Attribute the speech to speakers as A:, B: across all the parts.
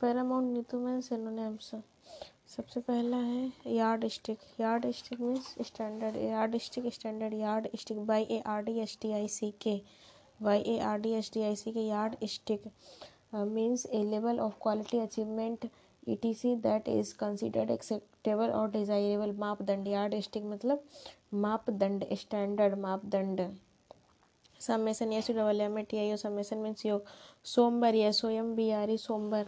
A: Paramount में synonyms सबसे पहला है yardstick yardstick means standard. Yardstick standard yardstick Y A R D S T I C K Y A R D S T I C K yardstick means a level of quality achievement E T C that is considered acceptable और desirable. मापदंड। Yardstick मतलब मापदंड, standard मापदंड। Summation S double M A T I summation means योग sombre S O M B R E sombre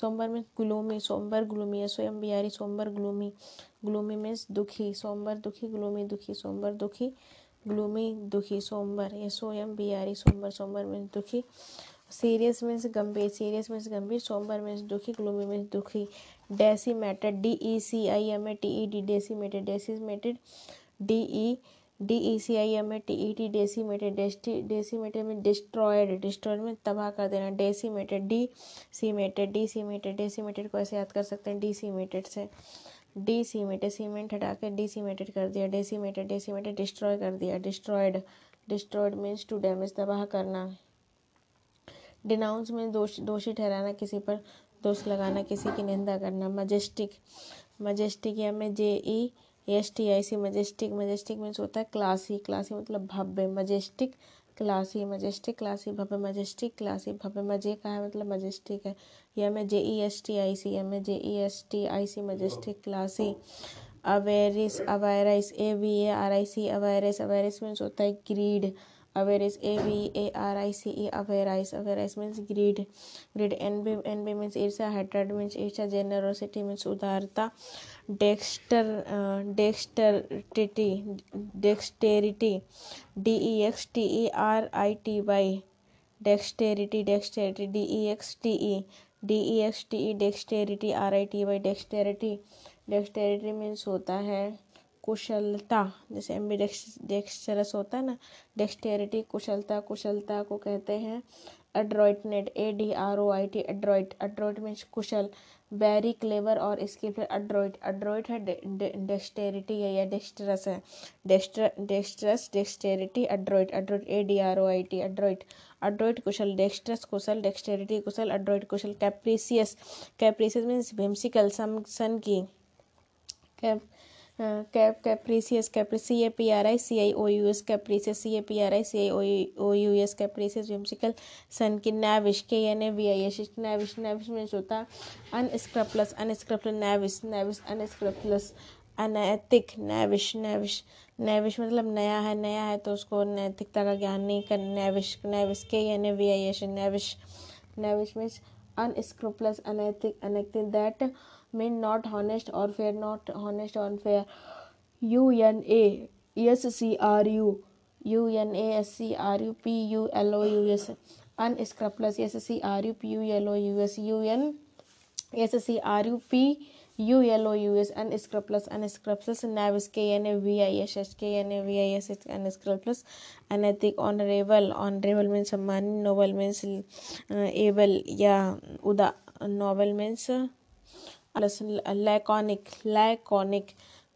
A: sombre means gloomy sombre gloomy O M B R E sombre gloomy gloomy means दुखी sombre दुखी gloomy दुखी sombre दुखी gloomy दुखी sombre S O M B R E sombre sombre means दुखी serious means गंभीर serious means गंभीर sombre means दुखी gloomy means दुखी D E C I M A T E D D E D E C I M A T E T decimated decimated में destroyed destroyed में तबाह कर देना decimated decimated decimated decimated को ऐसे याद कर सकते हैं डी सीमेटेड से। डी सीमेटेड सीमेंट हटा के डी सीमेटेड कर दिया डेसीमेटेड डेसीमेटेड डिस्ट्रॉय कर दिया destroyed destroyed means to damage तबाह करना। डिनाउंस में दोष, दोषी ठहराना किसी पर, दोष लगाना किसी की निंदा करना मजेस्टिक मजेस्टिक या में J E S T I C majestic majestic means होता है क्लासी क्लासी मतलब भव्य मजेस्टिक क्लासी मजेस्टिक क्लासी भव्य मजेस्टिक क्लासी भव्य, मज़े का है मतलब मजेस्टिक है। या में J E S T I C M A J E S T I C majestic classy avarice avarice A V A R I C avarice avarice means होता है greed awareness a v a r i c e awareness awareness means greed. Greed envy envy means ईर्ष्या, hatred means ईर्ष्या, generosity means उदारता. Dexter dexterity dexterity D E X T E R I T Y dexterity dexterity D E X T E D E X T E dexterity R I T Y dexterity dexterity means होता है। कुशलता, जैसे M डेक्सचरस होता है ना dexterity कुशलता कुशलता को कहते हैं। Adroitness A D R O I T adroit adroit means Kusal very clever और स्किलफुल अड्रॉइट अड्रॉइट है डेक्सटेरिटी है या डेक्स्टरस है। Dexterous dexterity adroit adroit A D R O I T adroit adroit Kusal dextrous कुशल dexterity कुशल adroit कुशल capricious capricious means whimsical सम सन की। Cap cap capricious capri C A P R I C I O U S capricious C A P R I C I O U S capricious whimsical सन की knavish K A V I S knavish knavish में होता है अनस्क्रप्लस अनस्क्रप्लस नैविश नैविश अनस्क्रप्लस अनैतिक नैविश नैविश नैविश मतलब नया है नया है तो उसको नैतिकता का ज्ञान नहीं कर knavish knavish K A V I S knavish knavish means unscrupulous अनैतिक अनैतिक दैट मीन नॉट हॉनेस्ट और फेयर नॉट हॉनेस्ट और fair U N S C R U U N S C R U P U L O U S unscrupulous S C R U P U L O U S U N S C R U P U L O U S unscrupulous unscrupulous knavish K N A V I S S K N A V I S unscrupulous unethical honourable honourable mean man novel means able या उदा novel means laconic laconic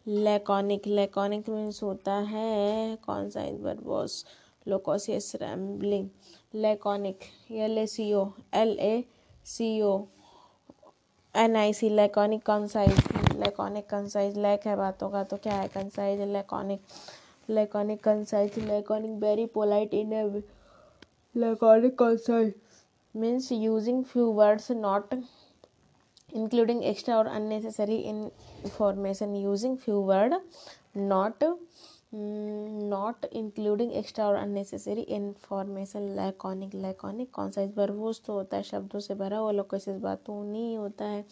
A: laconic laconic means होता है, कौन सा इस बार boss loquacious rambling laconic L A C O L A C O N I C laconic concise laconic concise lack है बातों का तो क्या है? Concise laconic laconic concise laconic very polite in a laconic concise means using few words not including extra or unnecessary information using few word not mm, not including extra or unnecessary information laconic laconic कौन सा इस तो होता है शब्दों से भरा हुआ लोग कैसे बातों नहीं होता है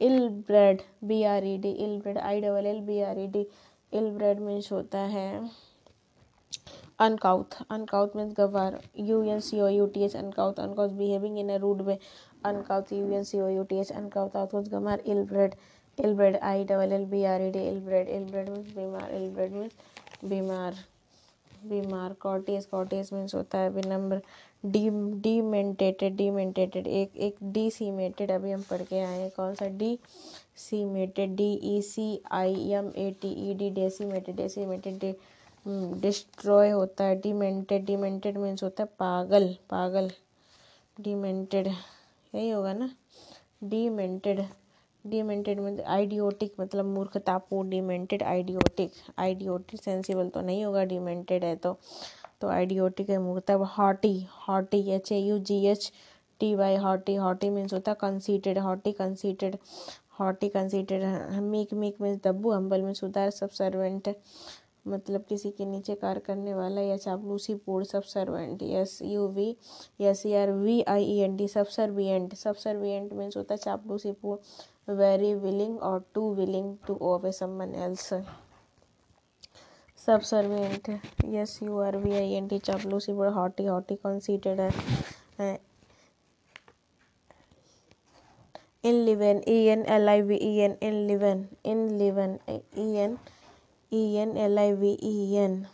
A: ill bred B R E D ill bred I double L B R E D ill bred means होता है uncouth uncouth means gawar u n c o u t h uncouth uncouth behaving in a rude way uncouth u n c o u t h uncouth outwards gamar ill bred ill bred i double l b r e d ill bred ill bred means बीमार ill bred means बीमार बीमार cautious cautious means होता है विनम्र D डीमेंटेटेड डीमेंटेटेड, एक एक D सीमेटेड अभी हम पढ़ के आए हैं, कौन सा decimated D E C I M A T E D decimated decimated destroy होता है डिमेंटेड डिमेंटेड मीन्स होता है, पागल पागल डिमेंटेड यही होगा ना? डीमेंटेड डीमेंटेड मतलब आइडियोटिक मतलब मूर्खतापूर्ण डीमेंटेड आइडियोटिक आइडियोटिक सेंसिबल तो नहीं होगा डीमेंटेड है तो। तो आइडियोटिक है मूर्खता। Haughty haughty H A U G H T Y haughty haughty means होता है conceited haughty conceited haughty conceited meek meek means दब्बू humble means उदार सब सर्वेंट मतलब किसी के नीचे कार्य करने वाला या चापलूसी पूर्ण subservient S U V S R V I E N D subservient subservient means होता है चापलूसी पूर्ण वेरी विलिंग और to willing to obey someone else subservient S U R V I N D चापलूसी पूर्ण हॉटी हॉटी कंसीटेड है in liven e n l i v e n, in liven in liven e n e n, l i v e n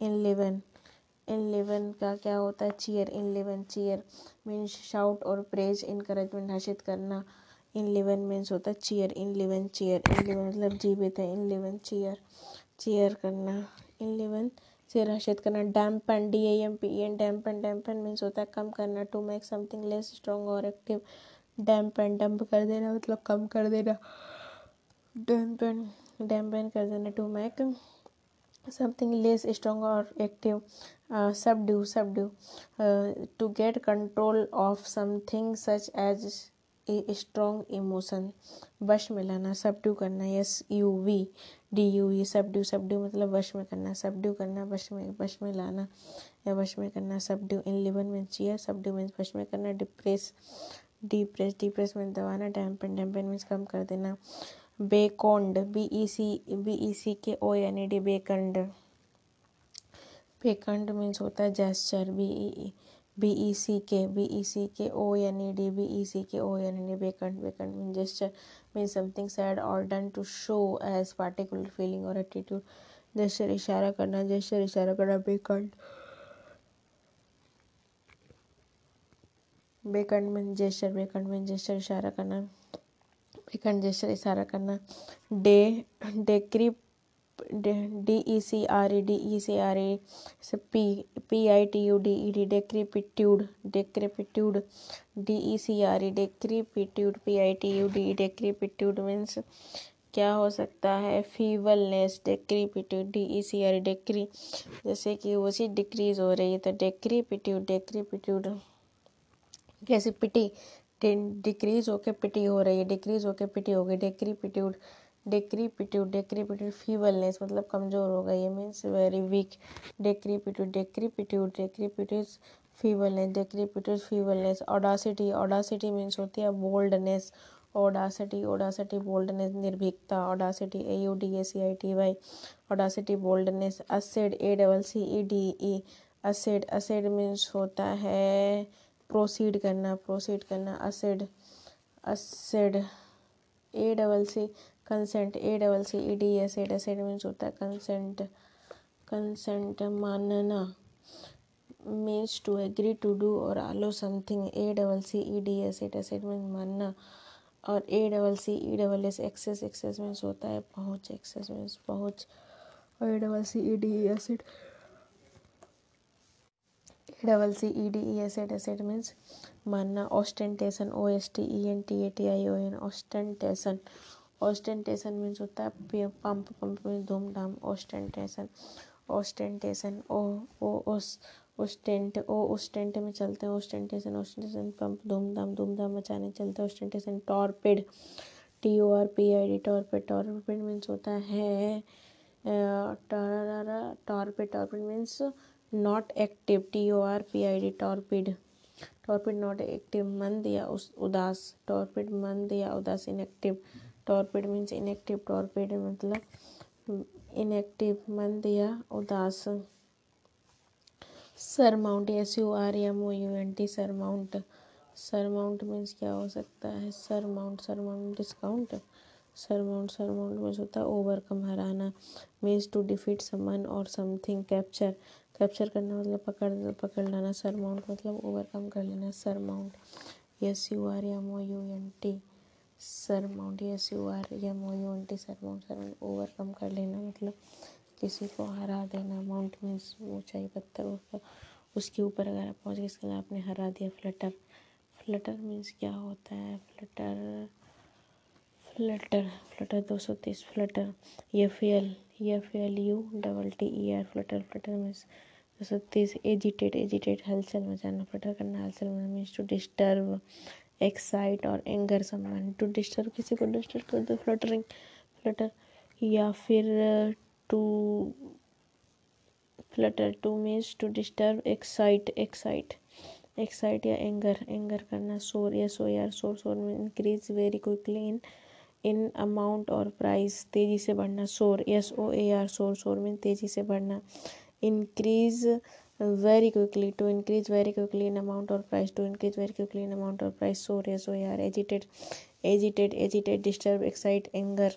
A: in liven enliven का क्या होता है? Cheer enliven cheer means shout और praise encouragement हासिल करना। इन लिवन means होता है cheer enliven cheer इन लिवन मतलब जीवित है। इन लिवन चीयर चीयर करना। इन लिवन से हासिल करना। Dampen D M P N dampen dampen means होता है कम करना। To make something less strong और एक्टिव डैम्पन डंप कर देना। मतलब कम कर देना। डैम्पन डैम्पन कर देना टू मेक। समथिंग स्ट्रॉन्ग और active subdue subdue to get control of something such as a strong emotion वश में लाना सबड्यू करना S U V D U E subdue subdue मतलब वश में करना सबड्यू करना, वश में वश में लाना, या वश में करना सबड्यू इन लिवन में चीयर सबड्यू मीन्स वश में करना डिप्रेस डिप्रेस डिप्रेस में दबाना डैम्पन डैम्पन मीन्स कम कर देना। बेकोंड बी ई सी B E C K O N E D, beckoned. Beckoned means होता है gesture B E B E C K B E C K O N E D B E C K O N E D, beckoned. Beckoned mean gesture mean something said और done to show as particular feeling और attitude gesture इशारा करना gesture इशारा करना, beckoned. Beckoned में gesture beckoned mean gesture इशारा करना। Gesture इशारा करना। Day, decree, D E C R E D E C R E P P I T U D E D decrepitude decrepitude D E C R E decrepitude P I T U D decrepitude means क्या हो सकता है? Feebleness decrepitude D E C R E decree. जैसे कि चीज़ decrease हो रही है तो डेक्रीपिट्यूड डेक्रीपिट्यूड। कैसे पिटी डिक्रीज होके पिटी हो रही है, डिक्रीज होके पिटी हो गई, डेक्रीपिट्यूड डेक्रीपिट्यूड डेक्रीपिट्यूड, फीवलनेस मतलब कमज़ोर हो गई है means very weak decrepitude decrepitude decrepitude, feebleness decrepitude, feebleness audacity audacity means होती है बोल्डनेस ओडासिटी ओडासिटी बोल्डनेस निर्भीकता audacity A U D A C I T Y audacity boldness accede A double C E D E accede accede means होता है proceed करना proceed करना accede accede A double C consent A double C E D accede accede means होता है consent consent मानना means to agree to do और allow something A double C E D accede accede means मानना, और A double C E double S access access means होता है पहुँच access means पहुँच और A double C E D accede double C E D E accede accede means मानना ostentation O S T E N T A T I O N ostentation ostentation means होता है pomp pomp means धूमधाम ostentation ostentation O O उस उस्टेंट ओ उस्टेंट में चलते हैं ostentation ostentation pump धूमधाम धूमधाम मचाने चलते हैं ostentation torpid T O R P I D torpid torpid means होता है torpid torpid means not active T O R P I D torpid torpid not active मंद या उस, उदास. टॉर्पिड मंद या उदास inactive torpid means inactive torpid मतलब इनएक्टिव मंद या उदास. Surmount S U R M O U N T surmount surmount means क्या हो सकता है? Surmount surmount discount surmount surmount means होता है overcome Hariana. Means to defeat someone or something capture capture करना मतलब पकड़ पकड़ लाना, सर माउंट मतलब ओवरकम कर लेना, surmount S U R M O U N T surmount S U R M O U N T surmount surmount overcome कर लेना मतलब किसी को हरा देना, माउंट मीन्स ऊंचाई, पत्थर, उसके ऊपर अगर आप पहुँच गए, इसके लिए आपने हरा दिया फ्लटर फ्लटर मीन्स क्या होता है? फ्लटर फ्लटर फ्लटर दो सौ तीस flutter F L F L U double T E R flutter flutter means दो सौ तीस एजिटेट एजिटेट हलचल मचाना फ्लटर करना, हलचल मचाना means to disturb excite or anger someone to disturb किसी को डिस्टर्ब कर दो फ्लटरिंग फ्लटर या फिर to flutter to means to disturb excite excite excite या एंगर एंगर करना शोर या सो यार शोर शोर में increase very quickly in in amount or price तेज़ी से बढ़ना soar S O A R soar शोर में तेज़ी से बढ़ना। Increase very quickly to increase very quickly in amount or price to increase very quickly in amount or price S O A R agitated agitated agitated disturb excite anger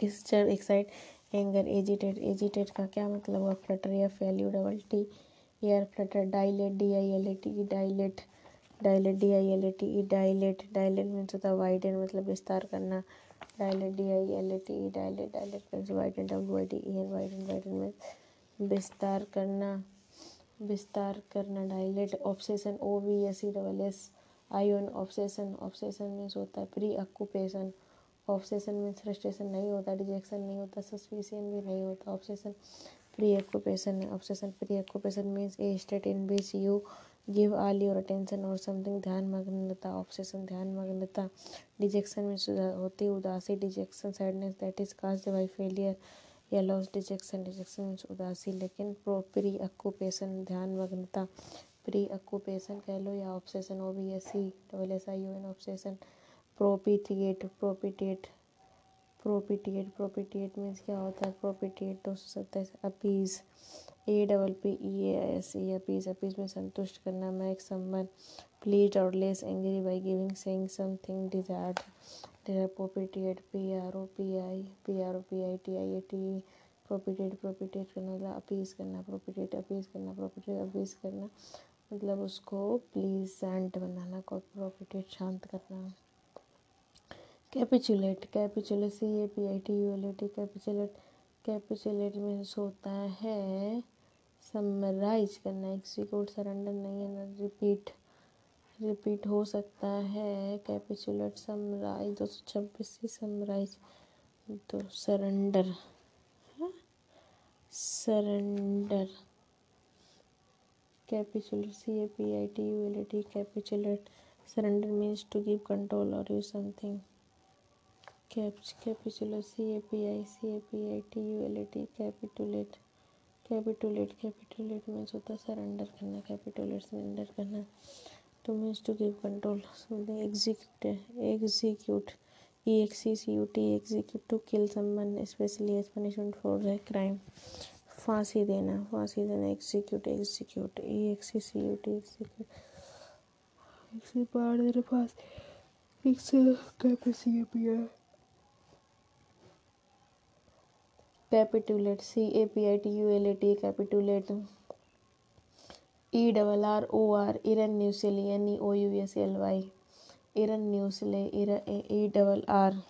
A: disturb excite anger agitated agitated का क्या मतलब हुआ? Flutter या F L U double T E R flutter dilate D I L A T dilate dilate D I L A T E dilate dilate means होता है widen मतलब विस्तार करना। Dilate D I L A T E dilate dilate means widen W Y D E N widen widen means विस्तार करना विस्तार करना dilate obsession O V S C double S I O N obsession obsession means होता है preoccupation obsession means frustration नहीं होता dejection नहीं होता सस्पिशन भी नहीं होता obsession preoccupation obsession preoccupation means a state in which you give all your attention और समथिंग ध्यान मग्नता ऑब्सेशन ध्यान मग्नता डिजेक्शन मीन्स होती उदासी dejection sadness that is caused by failure या लॉस डिजेक्शन डिजेक्शन मीन्स उदासी, लेकिन प्रो प्री ऑक्यूपेशन ध्यान, मग्नता। प्री ऑक्यूपेशन कह लो या obsession O B S C double S I U N obsession propitiate propitiate propitiate propitiate means क्या होता है? प्रोपिटिएट दो सौ सत्ताईस appease A double P E S E appease appease में संतुष्ट करना make someone please or less angry by giving saying something desired propitiate P R O P I P R O P I T I A T propitiate propitiate करना मतलब appease करना प्रोपिटेट appease करना प्रोपिटेट appease करना मतलब उसको pleasant बनाना, को propitiate शांत करना। Capitulate capitulate C A P I T L A T capitulate capitulate means होता है। समराइज करना एक्सिक्यूट सरेंडर नहीं है ना रिपीट रिपीट हो सकता है। कैपिचुलेट, समराइज, दो सौ छब्बीस से समराइज तो surrender surrender capitulate C A P I T L A T capitulate surrender means to give control or you something capitulate C A P I C A P I T U L A T capitulate capitulate capitulate means होता है surrender करना capitulate surrender करना। To means to give control execute execute E X C U T execute to kill someone specially as punishment for the crime फांसी देना फांसी देना execute execute E X C U T execute फांसी कैपिसी P I capitulate C A P I T U L A T capitulate E double R O R erroneously N E O U S L Y erroneously E double R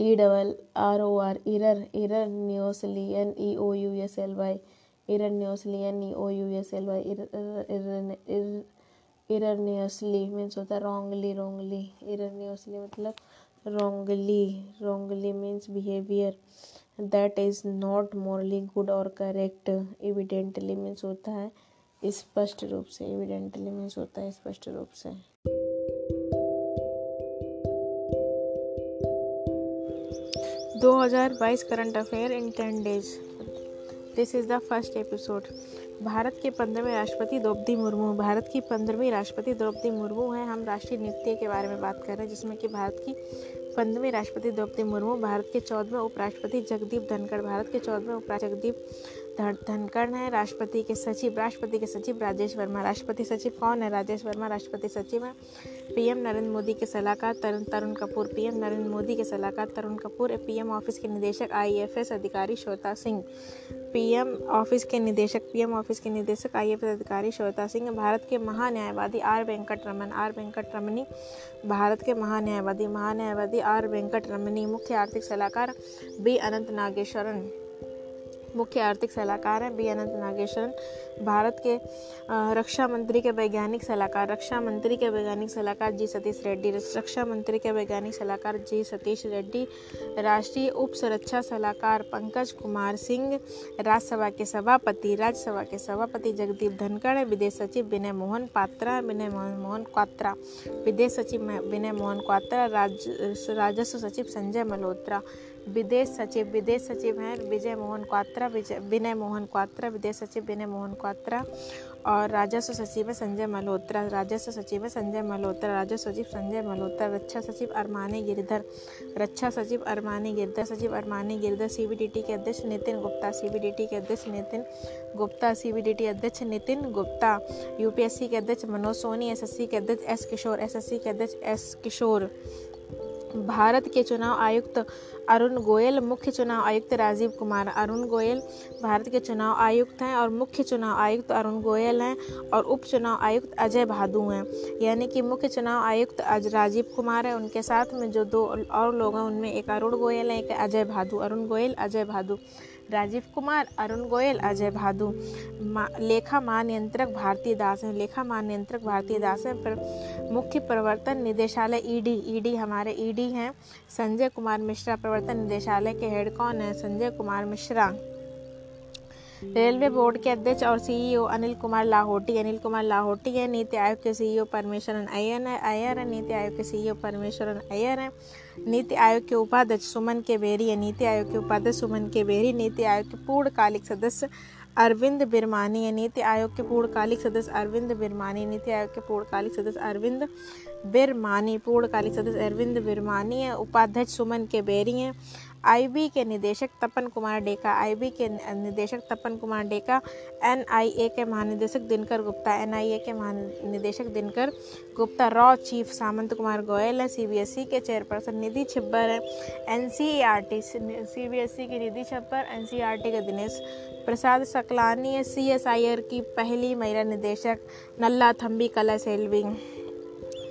A: E double R O R error erroneously N E O U S L Y erroneously N E O U S L Y erroneously means होता है wrongly wrongly इरनियसली मतलब wrongly wrongly means behavior that is not morally good or correct evidently means होता है स्पष्ट रूप से evidently means होता है स्पष्ट रूप से दो हज़ार बाईस current affair in ten days this is the first episode Bharat के पंद्रहवें राष्ट्रपति द्रौपदी मुर्मू भारत की पंद्रहवीं राष्ट्रपति द्रौपदी मुर्मू हैं। हम राष्ट्रीय नृत्य के बारे में बात कर रहे हैं, जिसमें कि भारत की पंद्रहवीं राष्ट्रपति द्रौपदी मुर्मू, भारत के चौदहवें उपराष्ट्रपति जगदीप धनखड़, भारत के चौदहवें उपराष्ट्रपति जगदीप धनखड़ है। राष्ट्रपति के सचिव, राष्ट्रपति के सचिव राजेश वर्मा। राष्ट्रपति सचिव कौन है? राजेश वर्मा राष्ट्रपति सचिव है। पीएम नरेंद्र मोदी के सलाहकार तरुण तरुण कपूर। पीएम नरेंद्र मोदी के सलाहकार तरुण कपूर पीएम ऑफ़िस के निदेशक आईएफएस अधिकारी श्वेता सिंह। पीएम ऑफ़िस के निदेशक, पीएम ऑफ़िस के निदेशक आईएफएस अधिकारी श्वेता सिंह। भारत के महान्यायवादी आर वेंकट रमन आर वेंकट रमनी भारत के महान्यायवादी महान्यायवादी आर वेंकट रमनी मुख्य आर्थिक सलाहकार बी अनंत नागेश्वरन। मुख्य आर्थिक सलाहकार हैं बी अनंत नागेश्वरन, भारत के रक्षा मंत्री के वैज्ञानिक सलाहकार, रक्षा मंत्री के वैज्ञानिक सलाहकार जी सतीश रेड्डी, रक्षा मंत्री के वैज्ञानिक सलाहकार जी सतीश रेड्डी, राष्ट्रीय उप सुरक्षा सलाहकार पंकज कुमार सिंह, राज्यसभा के सभापति, राज्यसभा के सभापति जगदीप धनखड़, विदेश सचिव विनय मोहन पात्रा, विनय मोहन क्वात्रा, विदेश सचिव विनय मोहन क्वात्रा राजस्व सचिव संजय मल्होत्रा विदेश सचिव विदेश सचिव हैं विजय मोहन क्वात्रा विनय मोहन क्वात्रा, विदेश सचिव विनय मोहन क्वात्रा और राजस्व सचिव है संजय मल्होत्रा, राजस्व सचिव है संजय मल्होत्रा, राजस्व सचिव संजय मल्होत्रा, रक्षा सचिव अरमानी गिरधर, रक्षा सचिव अरमानी गिरधर, सचिव अरमानी गिरधर, सीबीडीटी के अध्यक्ष नितिन गुप्ता, सीबीडीटी के अध्यक्ष नितिन गुप्ता, सीबीडीटी अध्यक्ष नितिन गुप्ता, यूपीएससी के अध्यक्ष मनोज सोनी, एसएससी के अध्यक्ष एस किशोर, एसएससी के अध्यक्ष एस किशोर। भारत के चुनाव आयुक्त अरुण गोयल, मुख्य चुनाव आयुक्त राजीव कुमार अरुण गोयल, भारत के चुनाव आयुक्त हैं और मुख्य चुनाव आयुक्त अरुण गोयल हैं और उप चुनाव आयुक्त अजय भादू हैं। यानी कि मुख्य चुनाव आयुक्त आज राजीव कुमार हैं। उनके साथ में जो दो और लोग हैं, उनमें एक अरुण गोयल हैं, एक अजय भादू। अरुण गोयल, अजय भादु। राजीव कुमार अरुण गोयल अजय भादु मा, लेखा महानियंत्रक भारतीय दास हैं। लेखा महानियंत्रक भारतीय दास हैं पर मुख्य प्रवर्तन निदेशालय ईडी। ईडी हमारे ईडी हैं। संजय कुमार मिश्रा प्रवर्तन निदेशालय के हेड कौन हैं? संजय कुमार मिश्रा। रेलवे बोर्ड के अध्यक्ष और सीईओ अनिल कुमार लाहौटी। अनिल कुमार लाहौटी है नीति आयोग के सीईओ परमेश्वरन अय्यर है। अय्यर है, नीति आयोग के सीईओ परमेश्वरन अय्यर है। नीति आयोग के उपाध्यक्ष सुमन के बेरी है। नीति आयोग के उपाध्यक्ष सुमन के बेरी नीति आयोग के पूर्णकालिक सदस्य अरविंद बिरमानी है। नीति आयोग के पूर्णकालिक सदस्य अरविंद बिरमानी, नीति आयोग के पूर्णकालिक सदस्य अरविंद बिरमानी पूर्णकालिक सदस्य अरविंद बिरमानी है। उपाध्यक्ष सुमन के बेरी हैं। आईबी के निदेशक तपन कुमार डेका आईबी के निदेशक तपन कुमार डेका एनआईए के महानिदेशक दिनकर गुप्ता एनआईए के महानिदेशक दिनकर गुप्ता, रॉ चीफ सामंत कुमार गोयल है सीबीएसई के चेयरपर्सन निधि छिब्बर है एनसीईआरटी सीबीएसई की निधि छिब्बर एनसीईआरटी के दिनेश प्रसाद सकलानी है सीएसआईआर की पहली महिला निदेशक, नल्ला थम्बी कला सेल्वी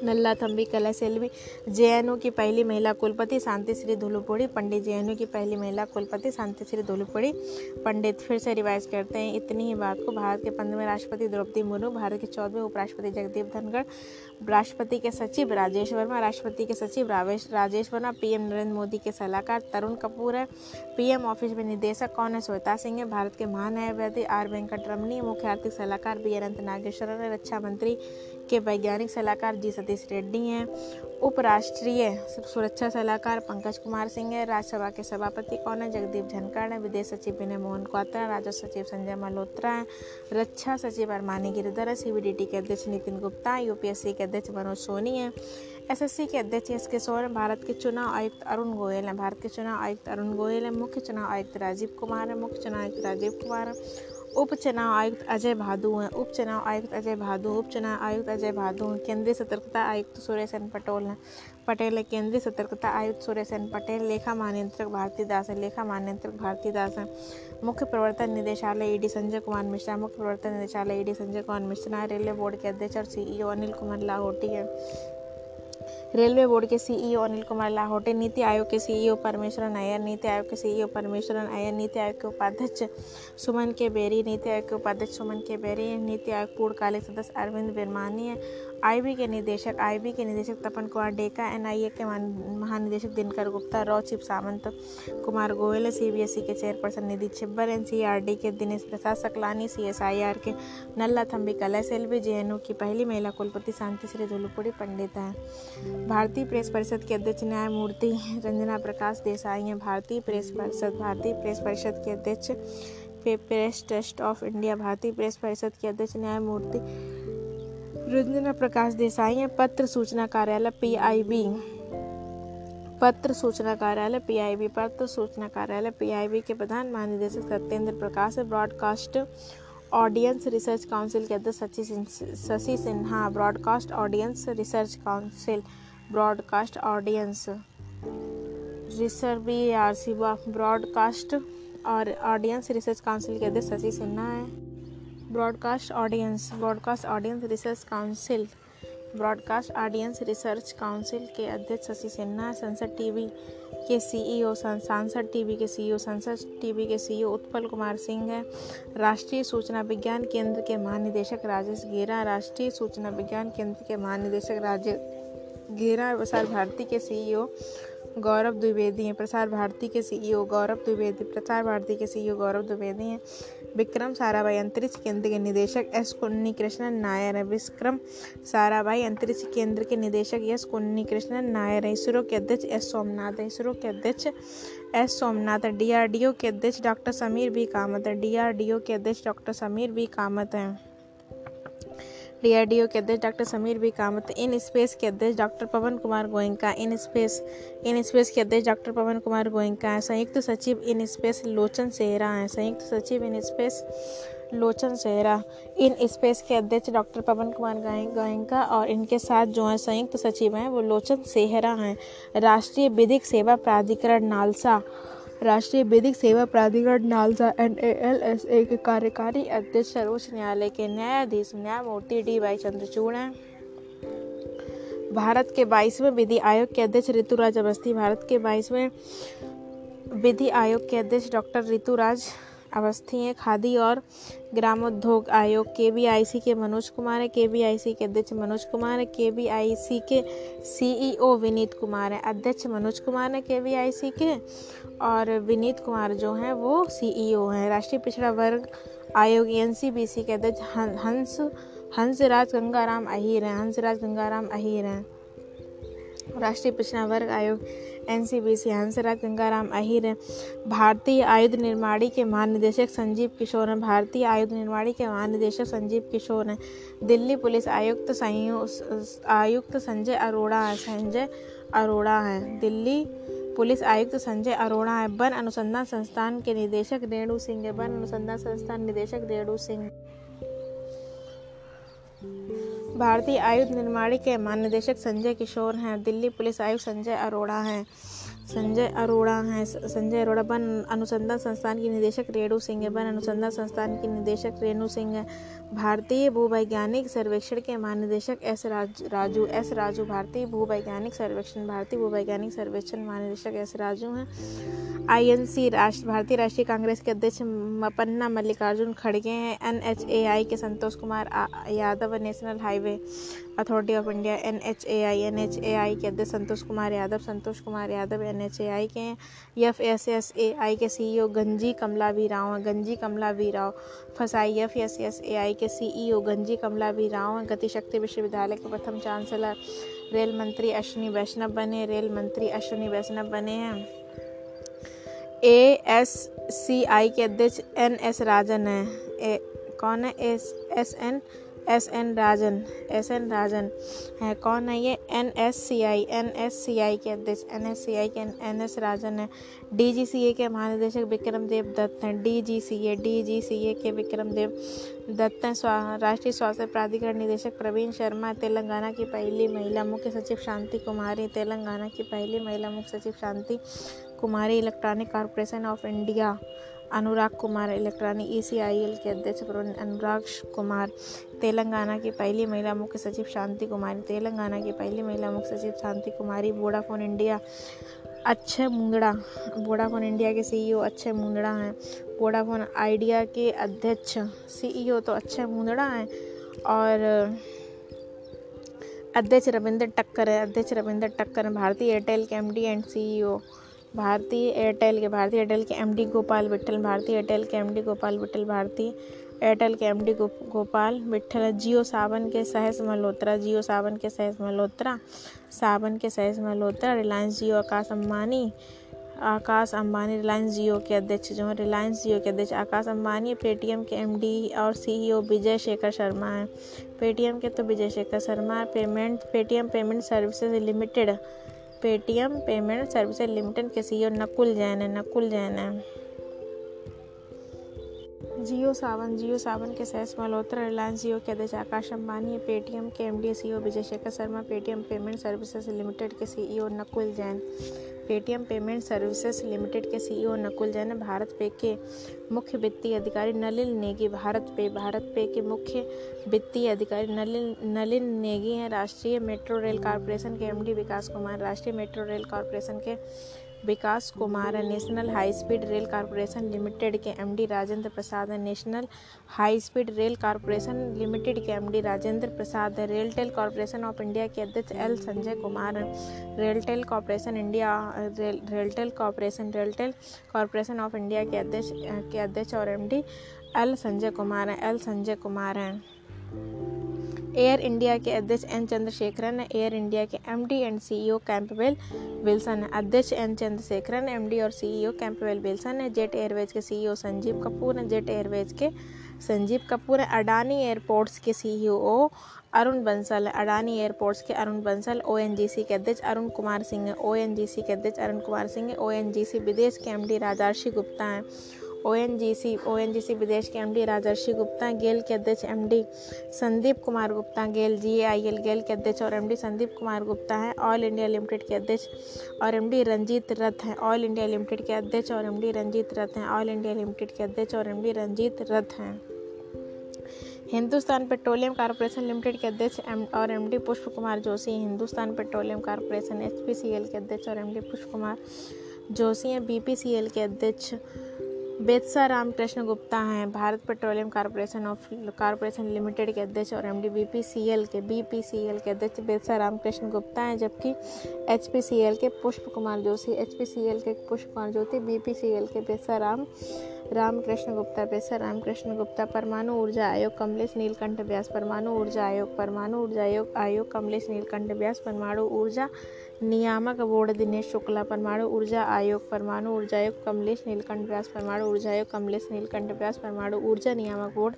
A: नल्ला थम्बी कला सेल्वी जे की पहली महिला कुलपति शांति श्री धुलुपुड़ी, पंडित जे की पहली महिला कुलपति शांति श्री धुलुपुड़ी, पंडित फिर से रिवाइज करते हैं। इतनी ही बात को भारत के पंद्रहवें राष्ट्रपति द्रौपदी मुर्मू, भारत के चौदहवें उपराष्ट्रपति जगदीप धनखड़, राष्ट्रपति के सचिव राजेश वर्मा, राष्ट्रपति के सचिव रावेश, राजेश वर्मा, पीएम नरेंद्र मोदी के सलाहकार तरुण कपूर है। पीएम ऑफ़िस में निदेशक कौन है? श्वेता सिंह है। भारत के महान्यायवादी आर वेंकट रमनी मुख्य आर्थिक सलाहकार बी अनंत नागेश्वर रक्षा मंत्री के वैज्ञानिक सलाहकार जी सतीश रेड्डी हैं। उपराष्ट्रीय सुरक्षा सलाहकार पंकज कुमार सिंह है। राज्यसभा के सभापति कौन है? जगदीप धनखड़ है। विदेश सचिव विनय मोहन क्वात्रा राजस्व सचिव संजय मल्होत्रा हैं। रक्षा सचिव अरमानी गिरधर है। सीबीडीटी के अध्यक्ष नितिन गुप्ता यूपीएससी के अध्यक्ष मनोज सोनी है। एसएससी के अध्यक्ष एस के सोरेन भारत के चुनाव आयुक्त अरुण गोयल हैं। भारत के चुनाव आयुक्त अरुण गोयल हैं। मुख्य चुनाव आयुक्त राजीव कुमार हैं। मुख्य चुनाव आयुक्त राजीव कुमार है। उप चुनाव आयुक्त अजय भादु हैं। उप चुनाव आयुक्त अजय भादु उप चुनाव आयुक्त अजय भादु हैं। केंद्रीय सतर्कता आयुक्त सुरेश एन पटोल हैं। पटेल है। केंद्रीय सतर्कता आयुक्त सुरेश एन पटेल, लेखा महानियंत्रक भारती दास है। लेखा महानियंत्रक भारती दास हैं। मुख्य प्रवर्तन निदेशालय ईडी संजय कुमार मिश्रा, मुख्य प्रवर्तन निदेशालय ED Sanjay Kumar Mishra, railway board के अध्यक्ष और सीईओ अनिल कुमार लाहौटी है। रेलवे बोर्ड के सीईओ अनिल कुमार लाहौटे, नीति आयोग के सीईओ परमेश्वरन अय्यर, नीति आयोग के सीईओ परमेश्वरन अय्यर, नीति आयोग के उपाध्यक्ष सुमन के बेरी, नीति आयोग के उपाध्यक्ष सुमन के बेरी, नीति आयोग पूर्णकालिक सदस्य अरविंद बिरमानी आईबी के निदेशक, आईबी के निदेशक तपन कुमार डेका, एनआईए के महानिदेशक दिनकर गुप्ता, रॉ चीफ सामंत कुमार गोयल, सीबीएसई के चेयरपर्सन निधि छिब्बर, एनसीईआरडी के दिनेश प्रसाद सकलानी, सीएसआईआर के नल्ला थम्बी कला सेल्वी जेएनयू की पहली महिला कुलपति शांति श्री धुलुपुड़ी पंडित हैं। भारतीय प्रेस परिषद के अध्यक्ष न्यायमूर्ति रंजना प्रकाश देसाई हैं। भारतीय प्रेस परिषद, भारतीय प्रेस परिषद के अध्यक्ष प्रेस ट्रस्ट ऑफ़ इंडिया, भारतीय प्रेस परिषद के अध्यक्ष न्यायमूर्ति रंजना प्रकाश देसाई हैं, पत्र सूचना कार्यालय पीआईबी पत्र सूचना कार्यालय पीआईबी पत्र सूचना कार्यालय पीआईबी के प्रधान महानिदेशक Satyendra Prakash broadcast audience research council के अध्यक्ष Shashi Sinha broadcast audience research council broadcast audience research B R C broadcast और ऑडियंस रिसर्च काउंसिल के अध्यक्ष शशि सिन्हा है। Broadcast audience broadcast audience research council broadcast audience research council के अध्यक्ष Shashi Sinha Sansad TV के CEO Sansad TV के सीईओ संसद टीवी के CEO Utpal Kumar Singh हैं। राष्ट्रीय सूचना विज्ञान केंद्र के महानिदेशक राजेश गेरा, राष्ट्रीय सूचना विज्ञान केंद्र के महानिदेशक राजेश गेरा, प्रसार भारती के सीईओ गौरव द्विवेदी हैं। प्रसार भारती के सीईओ गौरव द्विवेदी, प्रसार भारती के सीईओ गौरव द्विवेदी हैं। विक्रम, साराभाई अंतरिक्ष केंद्र के निदेशक एस कुन्नी कृष्णन नायर है। विक्रम, साराभाई अंतरिक्ष केंद्र के निदेशक एस कुन्नी कृष्णन नायर इसरो के अध्यक्ष एस सोमनाथ इसरो के अध्यक्ष एस सोमनाथ डीआरडीओ के अध्यक्ष डॉक्टर समीर भी कामत है। डीआरडीओ के अध्यक्ष डॉक्टर समीर भी कामत हैं। डीआरडीओ के अध्यक्ष doctor Sameer B Kamat, in space के अध्यक्ष doctor Pawan Kumar Goenka, in space in space के अध्यक्ष डॉक्टर पवन कुमार गोयंका हैं संयुक्त सचिव इन स्पेस लोचन सेहरा हैं संयुक्त सचिव इन स्पेस लोचन सेहरा, इन स्पेस के अध्यक्ष डॉक्टर पवन कुमार गोयंका और इनके साथ जो हैं संयुक्त सचिव हैं, वो लोचन सेहरा हैं। राष्ट्रीय विधिक सेवा प्राधिकरण नालसा राष्ट्रीय विधिक सेवा प्राधिकरण NALSA N A L S A के कार्यकारी अध्यक्ष, सर्वोच्च न्यायालय के न्यायाधीश, न्यायमूर्ति डी वाई चंद्रचूड़ हैं। भारत के बाईसवें विधि आयोग के अध्यक्ष ऋतुराज अवस्थी, भारत के बाईसवें विधि आयोग के अध्यक्ष डॉक्टर ऋतुराज अवस्थी हैं खादी और ग्रामोद्योग आयोग के वी आई सी के मनोज कुमार है के वी आई सी के अध्यक्ष मनोज कुमार है के वी आई सी के सी सीईओ विनीत कुमार है, अध्यक्ष मनोज कुमार है के वी आई सी के और विनीत कुमार जो हैं, वो सीईओ हैं। राष्ट्रीय पिछड़ा वर्ग आयोग एन सी बी सी के अध्यक्ष हंस, हंसराज गंगाराम अहिर हैं, हंसराज गंगाराम अहिर हैं। राष्ट्रीय पिछड़ा वर्ग आयोग N C B C Hansraj Gangaram Ahir, भारतीय आयुध निर्माणी के महानिदेशक संजीव किशोर हैं भारतीय आयुध निर्माणी के महानिदेशक संजीव किशोर हैं दिल्ली पुलिस आयुक्त आयुक्त संजय अरोड़ा हैं संजय अरोड़ा हैं। दिल्ली पुलिस आयुक्त संजय अरोड़ा है। वन अनुसंधान संस्थान के निदेशक रेणु सिंह है। वन अनुसंधान संस्थान निदेशक रेणु सिंह। भारतीय आयुध निर्माणी के महानिदेशक संजय किशोर हैं। दिल्ली पुलिस आयुक्त संजय अरोड़ा हैं। संजय अरोड़ा हैं। संजय अरोड़ा वन अनुसंधान संस्थान की निदेशक रेणु सिंह है। वन अनुसंधान संस्थान की निदेशक रेणु सिंह है। भारतीय भूवैज्ञानिक सर्वेक्षण के महानिदेशक एस राज, राजू, एस राजू भारतीय भूवैज्ञानिक सर्वेक्षण, भारतीय भूवैज्ञानिक सर्वेक्षण महानिदेशक एस राजू हैं। आईएनसी राष्ट्र भारतीय राष्ट्रीय कांग्रेस के अध्यक्ष मपन्ना मल्लिकार्जुन खड़गे हैं। एनएचएआई के Santosh Kumar Yadav national highway authority of India N H A I N H A I के अध्यक्ष Santosh Kumar Yadav, Santosh Kumar Yadav N H A I के हैं F S S A I के C E O Ganji Kamala V Rao हैं। गंजी Kamala V Rao FSSAI F S S A I के C E O Ganji Kamala V Rao हैं। गतिशक्ति विश्वविद्यालय के प्रथम चांसलर, रेल मंत्री अश्विनी वैष्णव बने रेल मंत्री अश्विनी वैष्णव बने हैं। ए एस सी आई के अध्यक्ष एन एस राजन हैं। कौन है? S S N S N Rajan S N Rajan है। कौन है ये? N S C I N S C I के अध्यक्ष एन एस सी आई के एन एस राजन है। डी जी सी ए के महानिदेशक विक्रम देव दत्त हैं। D G C A D G C A के विक्रम देव दत्त हैं। राष्ट्रीय स्वास्थ्य प्राधिकरण निदेशक प्रवीण शर्मा तेलंगाना की पहली महिला मुख्य सचिव शांति कुमारी, तेलंगाना की पहली महिला मुख्य सचिव Shanti Kumari, electronic corporation of India. Anurag Kumar electronic E के अध्यक्ष अनुराग कुमार। तेलंगाना की पहली महिला मुख्य सचिव शांति कुमारी। तेलंगाना की पहली महिला मुख्य सचिव Shanti Kumari. Vodafone India Akshaya Mundra Vodafone India के सीईओ अक्षय मुंदड़ा हैं। वोडाफोन आइडिया के अध्यक्ष सीईओ तो अक्षय मुंदड़ा हैं और अध्यक्ष रविंद्र टक्कर है। अध्यक्ष रविंद्र टक्कर भारतीय एयरटेल के MD and CEO Bharti Airtel के, भारतीय एयरटेल के एमडी गोपाल विट्ठल भारतीय एयरटेल के एमडी गोपाल विठल भारतीय एयरटेल के एमडी गोपाल विठल जियो सावन के सहस मल्होत्रा, जियो सावन के सहस मल्होत्रा, सावन के सहस मल्होत्रा, रिलायंस जियो, आकाश अम्बानी आकाश अंबानी, रिलायंस जियो के अध्यक्ष, जो हैं रिलायंस जियो के अध्यक्ष, आकाश अंबानी, पेटीएम के एमडी और सीईओ विजय शेखर शर्मा हैं। पेटीएम के तो Vijay Shekhar Sharma payment, Paytm payment services limited Paytm payment services limited के सीईओ नकुल जैन है, नकुल जैन है। जियो सावन जियो सावन के सहस मल्होत्रा रिलायंस जियो के अध्यक्ष आकाश अंबानी पेटीएम के M MD CEO Vijay Shekhar Sharma, Paytm payment services limited के CEO Nakul Jain. Paytm payment services limited के CEO Nakul Jain, Bharat पे के मुख्य वित्तीय अधिकारी नलिन नेगी, भारत पे भारत पे के मुख्य वित्तीय अधिकारी नलिन नलिन नेगी हैं, राष्ट्रीय मेट्रो रेल कॉरपोरेशन के एमडी विकास कुमार, राष्ट्रीय मेट्रो रेल कॉरपोरेशन के Vikas Kumar, national high speed rail corporation limited के MD Rajendra Prasad, national high speed rail corporation limited के MD Rajendra Prasad RailTel corporation of India के अध्यक्ष L Sanjay Kumar RailTel corporation India, rail RailTel corporation RailTel corporation of India के अध्यक्ष के अध्यक्ष और MD L Sanjay Kumar L Sanjay Kumar हैं। Air India के अध्यक्ष एन चंद्रशेखरन एयर इंडिया के MD and CEO Campbell Wilson अध्यक्ष एन चंद्रशेखरन एमडी और सीईओ कैंपवेल विल्सन है जेट एयरवेज के सीईओ संजीव कपूर हैं जेट एयरवेज के संजीव कपूर है अडानी एयरपोर्ट्स के सीईओ अरुण बंसल अडानी एयरपोर्ट्स के अरुण बंसल ओ के अध्यक्ष अरुण कुमार सिंह ओ के अध्यक्ष अरुण कुमार सिंह ओ विदेश के एमडी राजार्षि गुप्ता हैं। ओ एन जी सी ओ एन जी सी विदेश के एमडी राजर्षि गुप्ता गेल के अध्यक्ष MD Sandeep Kumar Gupta GAIL G I L GAIL के अध्यक्ष और एमडी संदीप कुमार गुप्ता हैं। ऑल इंडिया लिमिटेड के अध्यक्ष और एमडी रंजीत रथ हैं। ऑल इंडिया लिमिटेड के अध्यक्ष और एमडी रंजीत रथ हैं। ऑल इंडिया लिमिटेड के अध्यक्ष और एमडी रंजीत रथ हैं। हिंदुस्तान पेट्रोलियम कॉरपोरेशन लिमिटेड के अध्यक्ष एम और MD Pushp Kumar Joshi Hindustan petroleum corporation H के अध्यक्ष और एमडी पुष्प कुमार जोशी हैं। बीपीसीएल के अध्यक्ष बेतसा रामकृष्ण गुप्ता हैं, Bharat petroleum corporation of, corporation limited के अध्यक्ष और एम डी बी के बीपीसीएल के अध्यक्ष बेतसा रामकृष्ण गुप्ता हैं, जबकि एचपीसीएल के पुष्प कुमार जोशी एचपीसीएल के पुष्प कुमार ज्योति बीपीसीएल के बेतसा राम रामकृष्ण गुप्ता पेशा रामकृष्ण गुप्ता परमाणु ऊर्जा आयोग कमलेश नीलकंठ व्यास परमाणु ऊर्जा आयोग, परमाणु ऊर्जा आयोग आयोग कमलेश नीलकंठ व्यास परमाणु ऊर्जा, नियामक बोर्ड दिनेश शुक्ला परमाणु ऊर्जा आयोग, परमाणु ऊर्जा आयोग कमलेश नीलकंठ व्यास परमाणु ऊर्जा आयोग कमलेश नीलकंठ व्यास परमाणु ऊर्जा नियामक बोर्ड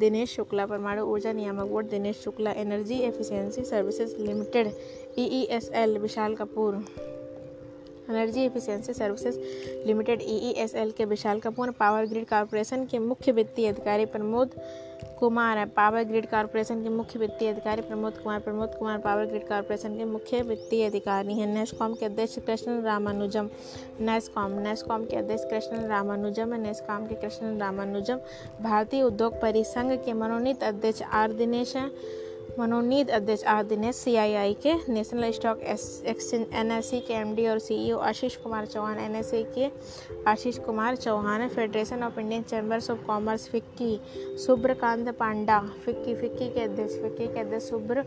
A: दिनेश शुक्ला परमाणु ऊर्जा नियामक board Dinesh Shukla energy efficiency services limited E S L Vishal Kapoor. Energy efficiency services limited EESL के Vishal Kapoor power grid corporation के मुख्य वित्तीय अधिकारी प्रमोद कुमार है पावर ग्रिड कॉरपोरेशन के मुख्य वित्तीय अधिकारी Pramod Kumar Pramod Kumar power grid corporation के मुख्य वित्तीय अधिकारी हैं। नेस्कॉम के अध्यक्ष कृष्ण रामानुजम नेस्कॉम नेस्कॉम के अध्यक्ष कृष्ण रामानुजम नेस्कॉम के कृष्ण रामानुजम, भारतीय उद्योग परिसंघ के मनोनीत अध्यक्ष आर दिनेश हैं। मनोनीत अध्यक्ष आर दिनेश सीआईआई के नेशनल स्टॉक एक्सचेंज एनएससी के एमडी और सीईओ आशीष कुमार चौहान एनएससी के Ashish Kumar Chauhan federation of Indian chambers of commerce FICCI, Subhrakant Panda, FICCI FICCI के अध्यक्ष, फिक्की के अध्यक्ष सुब्र,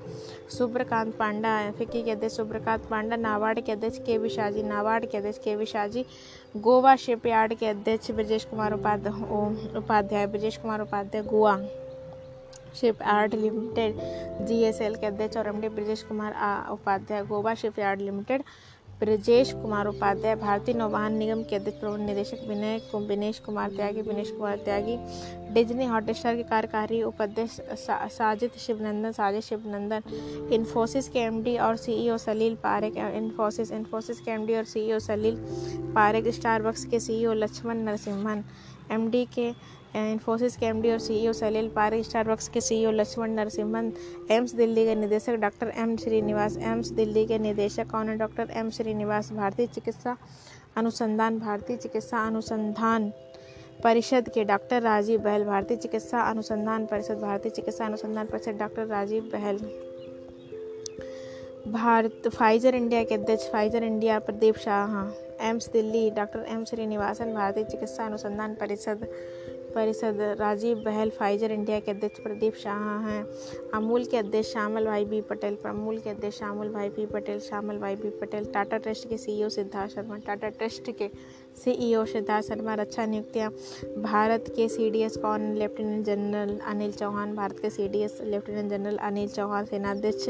A: सुब्रकांत पांडा, फिक्की के अध्यक्ष सुब्रकांत पांडा, नाबार्ड के अध्यक्ष के विशाजी नाबार्ड के अध्यक्ष के वी विशाजी गोवा शिपयार्ड के अध्यक्ष Brajesh Kumar Upadhyay, Brajesh Kumar Upadhyay, Goa. Shipyard limited G S L के अध्यक्ष और M D Brajesh Kumar Upadhyay Goa shipyard limited Brajesh Kumar Upadhyay भारतीय नौवाहन निगम के अध्यक्ष प्रबंध निदेशक विनय विनेश कुमार त्यागी विनेश कुमार त्यागी डिज्नी हॉटस्टार के कार्यकारी उपाध्यक्ष सा, साजिद शिवनंदन साजिद शिवनंदन इन्फोसिस के एमडी और सीईओ सलील पारेक इन्फोसिस इन्फोसिस के एमडी और सीईओ सलील पारेक स्टारबक्स के सीईओ लक्ष्मण नरसिम्हन एमडी के इन्फोसिस के एमडी और सीईओ सलील पारी स्टारबक्स के सीईओ लक्ष्मण नरसिम्हन एम्स दिल्ली के निदेशक doctor M Srinivas AIIMS Delhi के निदेशक है? डॉक्टर एम श्रीनिवास भारतीय चिकित्सा अनुसंधान, भारतीय चिकित्सा अनुसंधान परिषद के डॉक्टर राजीव बहल, भारतीय चिकित्सा अनुसंधान परिषद, भारतीय चिकित्सा अनुसंधान परिषद doctor Rajiv Bahl. Bharat Pfizer India के अध्यक्ष Pfizer India Pradeep Shah AIIMS Delhi doctor M Srinivasan भारतीय चिकित्सा अनुसंधान परिषद। परिषद राजीव बहल फाइजर इंडिया के अध्यक्ष प्रदीप शाह हैं। अमूल के अध्यक्ष श्यामल भाई बी पटेल अमूल के अध्यक्ष श्यामल भाई B Patel, Shyamal bhai B Patel, Tata trust के सीईओ सिद्धार्थ शर्मा, टाटा ट्रस्ट के सीईओ सिद्धार्थ शर्मा रक्षा नियुक्तियाँ। भारत के सीडीएस कौन? Lieutenant general Anil Chauhan. Bharat के CDS lieutenant general Anil Chauhan. सेनाध्यक्ष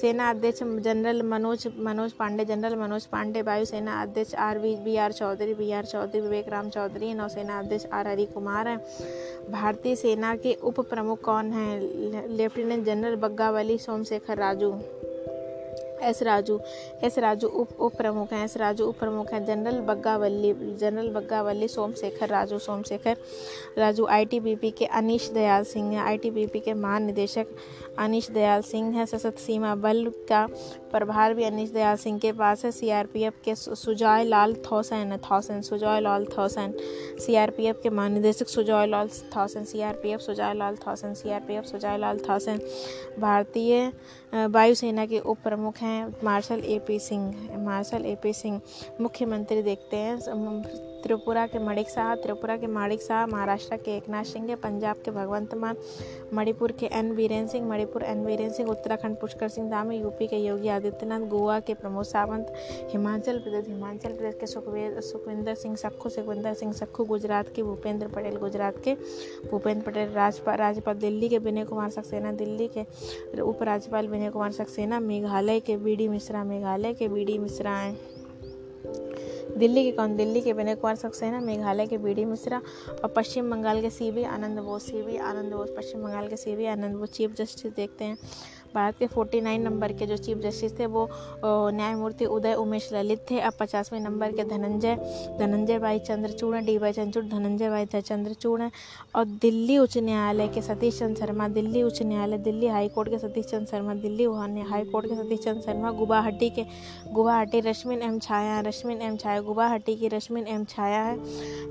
A: सेना अध्यक्ष जनरल मनोज मनोज पांडे। जनरल मनोज पांडे वायुसेना अध्यक्ष R V B R Chaudhari B R Chaudhari, Vivek Ram Chaudhari, नौसेना अध्यक्ष आर हरि कुमार हैं। भारतीय सेना के उप प्रमुख कौन हैं? Lieutenant general Baggavalli, Somashekar Raju. S Raju S Raju उप उप प्रमुख हैं, एस राजू उप प्रमुख हैं, general Baggavalli general Baggavalli Somashekar, Raju Somashekar, Raju ITBP के अनिश दयाल सिंह हैं आईटीबीपी के महानिदेशक अनीश दयाल सिंह हैं सशस्त्र सीमा बल का प्रभार भी अनिश दयाल सिंह के पास है। सीआरपीएफ के सुजॉय लाल थौसन थौसन सुजॉय लाल थौसन सीआरपीएफ के महानिदेशक सुजॉय लाल थौसन सीआरपीएफ सुजॉय लाल थौसन सीआरपीएफ सुजॉय लाल थौसन। भारतीय वायुसेना के उप प्रमुख हैं, marshal A P Singh, marshal A P Singh. मुख्यमंत्री देखते हैं त्रिपुरा के मणिक शाह, त्रिपुरा के माणिक शाह, महाराष्ट्र के एकनाथ सिंह पंजाब के भगवंत मान, मणिपुर के N Biren Singh, Manipur N Biren Singh, Uttarakhand Pushkar Singh Dhami, UP के योगी आदित्यनाथ, गोवा के प्रमोद सावंत, हिमाचल प्रदेश हिमाचल प्रदेश के सुखवेद सुखविंदर सिंह सक्खू सुखविंदर सिंह सक्खू गुजरात के भूपेंद्र पटेल, गुजरात के भूपेंद्र पटेल राज्यपाल राज्यपाल दिल्ली के विनय कुमार सक्सेना, दिल्ली के उपराज्यपाल विनय कुमार सक्सेना, मेघालय के बी डी मिश्रा, मेघालय के बी डी मिश्रा हैं। दिल्ली के कौन? दिल्ली के विनय कुमार सक्सेना, मेघालय के बी डी मिश्रा और पश्चिम बंगाल के C B, Ananda Bose C B, Ananda Bose पश्चिम बंगाल के C B, Ananda Bose chief justice देखते हैं। भारत के फोर्टी नाइन नंबर के जो चीफ जस्टिस थे वो न्यायमूर्ति उदय उमेश ललित थे, अब पचासवें नंबर के धनंजय धनंजय भाई चंद्रचूड़ डी वाई चंद्रचूड़, धनंजय भाई चंद्रचूड़ और दिल्ली उच्च न्यायालय के सतीश चंद्र शर्मा, दिल्ली उच्च न्यायालय, दिल्ली हाई कोर्ट के सतीश चंद्र शर्मा, दिल्ली हाई कोर्ट के सतीश चंद्र शर्मा, गुवाहाटी के, गुवाहाटी रश्मिन एम छाया रश्मिन एम छाया, गुवाहाटी की रश्मिन एम छाया है,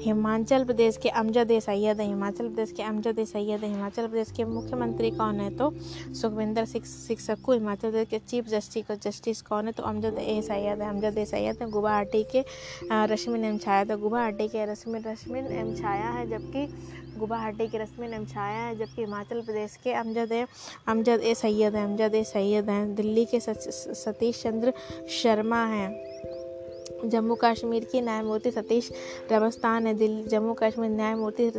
A: हिमाचल प्रदेश के अमजद ए सैयद है, हिमाचल प्रदेश के अमजद ए सैयद है, हिमाचल प्रदेश के मुख्यमंत्री कौन है तो सुखविंदर सिंह शिक्षक को हिमाचल प्रदेश के चीफ जस्टिस जस्टिस कौन है? तो अमजद ए सैयद है, अमजद ए सैयद है गुवाहाटी के रश्मिन एम छाया तो गुवाहाटी के रश्मिन रश्मिन एम छाया है, जबकि गुवाहाटी के रश्मिन एम छाया है, जबकि हिमाचल प्रदेश के अमजद है अमजद ए सैयद है, अमजद ए सैयद हैं, दिल्ली के सतीश चंद्र शर्मा हैं। जम्मू कश्मीर की न्यायमूर्ति सतीश रवस्थान है दिल्ली जम्मू कश्मीर न्यायमूर्ति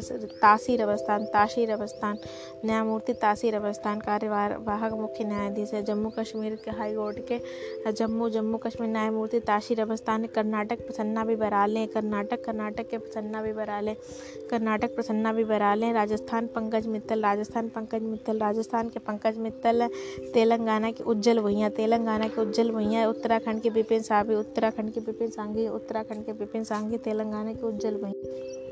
A: तासी रवस्थान ताशी रवस्थान न्यायमूर्ति तासी रवस्थान कार्यवाहक मुख्य न्यायाधीश है। जम्मू कश्मीर के हाई कोर्ट के जम्मू जम्मू कश्मीर न्यायमूर्ति ताशी रवस्थान कर्नाटक प्रसन्ना भी बराले कर्नाटक कर्नाटक के प्रसन्ना भी बराले कर्नाटक प्रसन्ना भी बराले राजस्थान पंकज मित्तल राजस्थान पंकज मित्तल राजस्थान के पंकज मित्तल तेलंगाना के उज्जवल भैया तेलंगाना के उज्जवल भैया उत्तराखंड के बिपिन साहबी उत्तराखंड के बिपिन सांघी उत्तराखंड के विपिन सांघी तेलंगाना के उज्जवल वहीं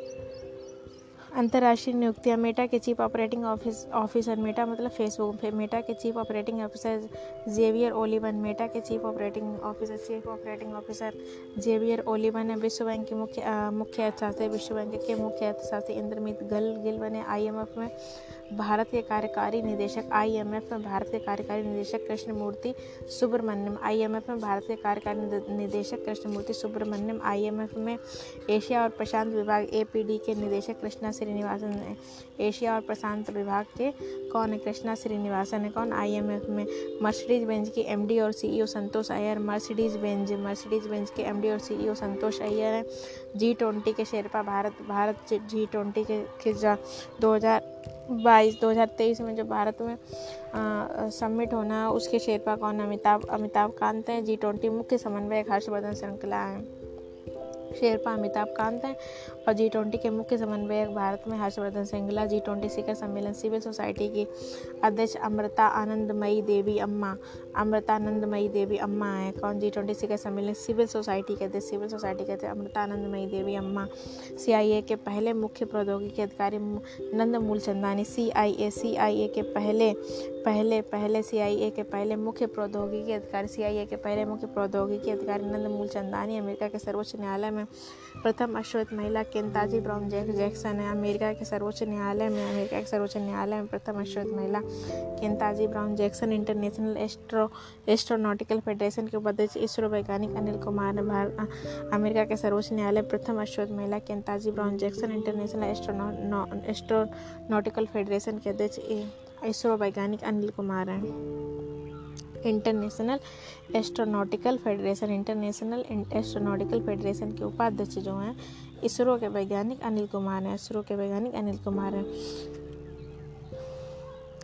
A: अंतर्राष्ट्रीय नियुक्तियाँ, मेटा के chief operating office, officer, Meta मतलब फेसबुक मेटा के chief operating officer, Xavier Olivan, Meta के chief operating officer, chief operating officer, Xavier Olivan है विश्व बैंक के मुख्य मुख्य अर्थशास्त्री विश्व बैंक के मुख्य अर्थशास्त्री, इंद्रमित गल, गिल बने, आईएमएफ में भारत के कार्यकारी निदेशक आईएमएफ में भारत के कार्यकारी निदेशक कृष्णमूर्ति सुब्रमण्यम। आईएमएफ में भारत के कार्यकारी निदेशक कृष्णमूर्ति सुब्रमण्यम। आईएमएफ में एशिया और प्रशांत विभाग एपीडी के निदेशक कृष्णा श्रीनिवासन एशिया और प्रशांत विभाग के कौन है? कृष्णा श्रीनिवासन है। कौन? आईएमएफ में मर्सिडीज बेंच के एमडी और CEO Santosh Iyer. Mercedes Benz, Mercedes Benz के एमडी और सीईओ संतोष अय्यर हैं। जी ट्वेंटी के शेरपा, भारत भारत जी ट्वेंटी के दो हज़ार बाईस, दो हज़ार तेईस में जो भारत में सबमिट होना है उसके शेरपा कौन, अमिताभ अमिताभ कांत हैं, जी ट्वेंटी मुख्य समन्वयक हर्षवर्धन श्रृंखला हैं। शेरपा अमिताभ कांत हैं और जी ट्वेंटी के मुख्य समन्वयक भारत में हर्षवर्धन श्रृंगला जी ट्वेंटी शिखर सम्मेलन सिविल सोसाइटी की अध्यक्ष अमृता आनंदमयी देवी अम्मा, अमृता आनंदमयी देवी अम्मा है। कौन जी ट्वेंटी शिखर सम्मेलन सिविल सोसाइटी के अध्यक्ष, सिविल सोसाइटी के अध्यक्ष अमृता आनंदमयी देवी अम्मा CIA के पहले मुख्य प्रौद्योगिकी अधिकारी नंद मूलचंदानी सी आई ए के पहले पहले पहले सी आई ए के पहले मुख्य प्रौद्योगिकी अधिकारी सी आई ए के पहले मुख्य प्रौद्योगिकी अधिकारी नंद मूलचंदानी अमेरिका के सर्वोच्च न्यायालय में प्रथम अश्वत महिला केंताजी ब्राउन जैक जैक्सन है। अमेरिका के सर्वोच्च न्यायालय में, अमेरिका के सर्वोच्च न्यायालय में प्रथम अश्वत महिला Ketanji Brown Jackson international astro, astronautical federation के उपाध्यक्ष इसरो वैज्ञानिक अनिल कुमार ने अमेरिका के सर्वोच्च न्यायालय प्रथम अश्वत महिला Ketanji Brown Jackson international astro astronautical federation के अध्यक्ष इसरो वैज्ञानिक अनिल कुमार हैं। International astronautical federation, international astronautical federation के उपाध्यक्ष जो हैं, इसरो के वैज्ञानिक अनिल कुमार हैं। इसरो के वैज्ञानिक अनिल कुमार हैं।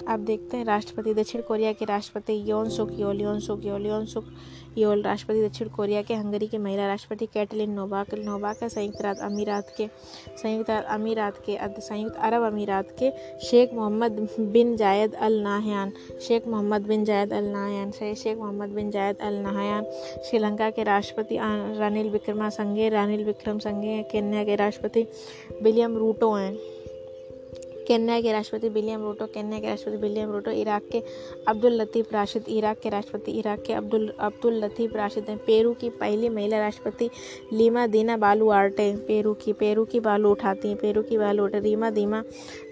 A: अब देखते हैं, राष्ट्रपति दक्षिण कोरिया के राष्ट्रपति योन सुक योल, योन सुक योल, योन सुक योल, राष्ट्रपति दक्षिण कोरिया के हंगरी की महिला राष्ट्रपति कैटलिन नोवाक नोवाक संयुक्त अरब अमीरात के, संयुक्त अमीरात के संयुक्त अरब अमीरात के Sheikh Mohammed bin Zayed Al Nahyan, Sheikh Mohammed bin Zayed Al Nahyan Sheikh Mohammed bin Zayed Al Nahyan, Sri Lanka के राष्ट्रपति रानिल विक्रमा संघे, रानिल विक्रम संघे, केन्या के राष्ट्रपति विलियम रूटो हैं। केन्या के राष्ट्रपति विलियम रूटो, केन्या के राष्ट्रपति विलियम रूटो, इराक के अब्दुल लतीफ़ राशिद, इराक के राष्ट्रपति, इराक के अब्दुल अब्दुल लतीफ़ राशिद हैं। पेरू की पहली महिला राष्ट्रपति लीमा दीना बालू आर्टे पेरू की पेरू की बालू उठाती हैं। पेरू की बालू उठे, रीमा दीमा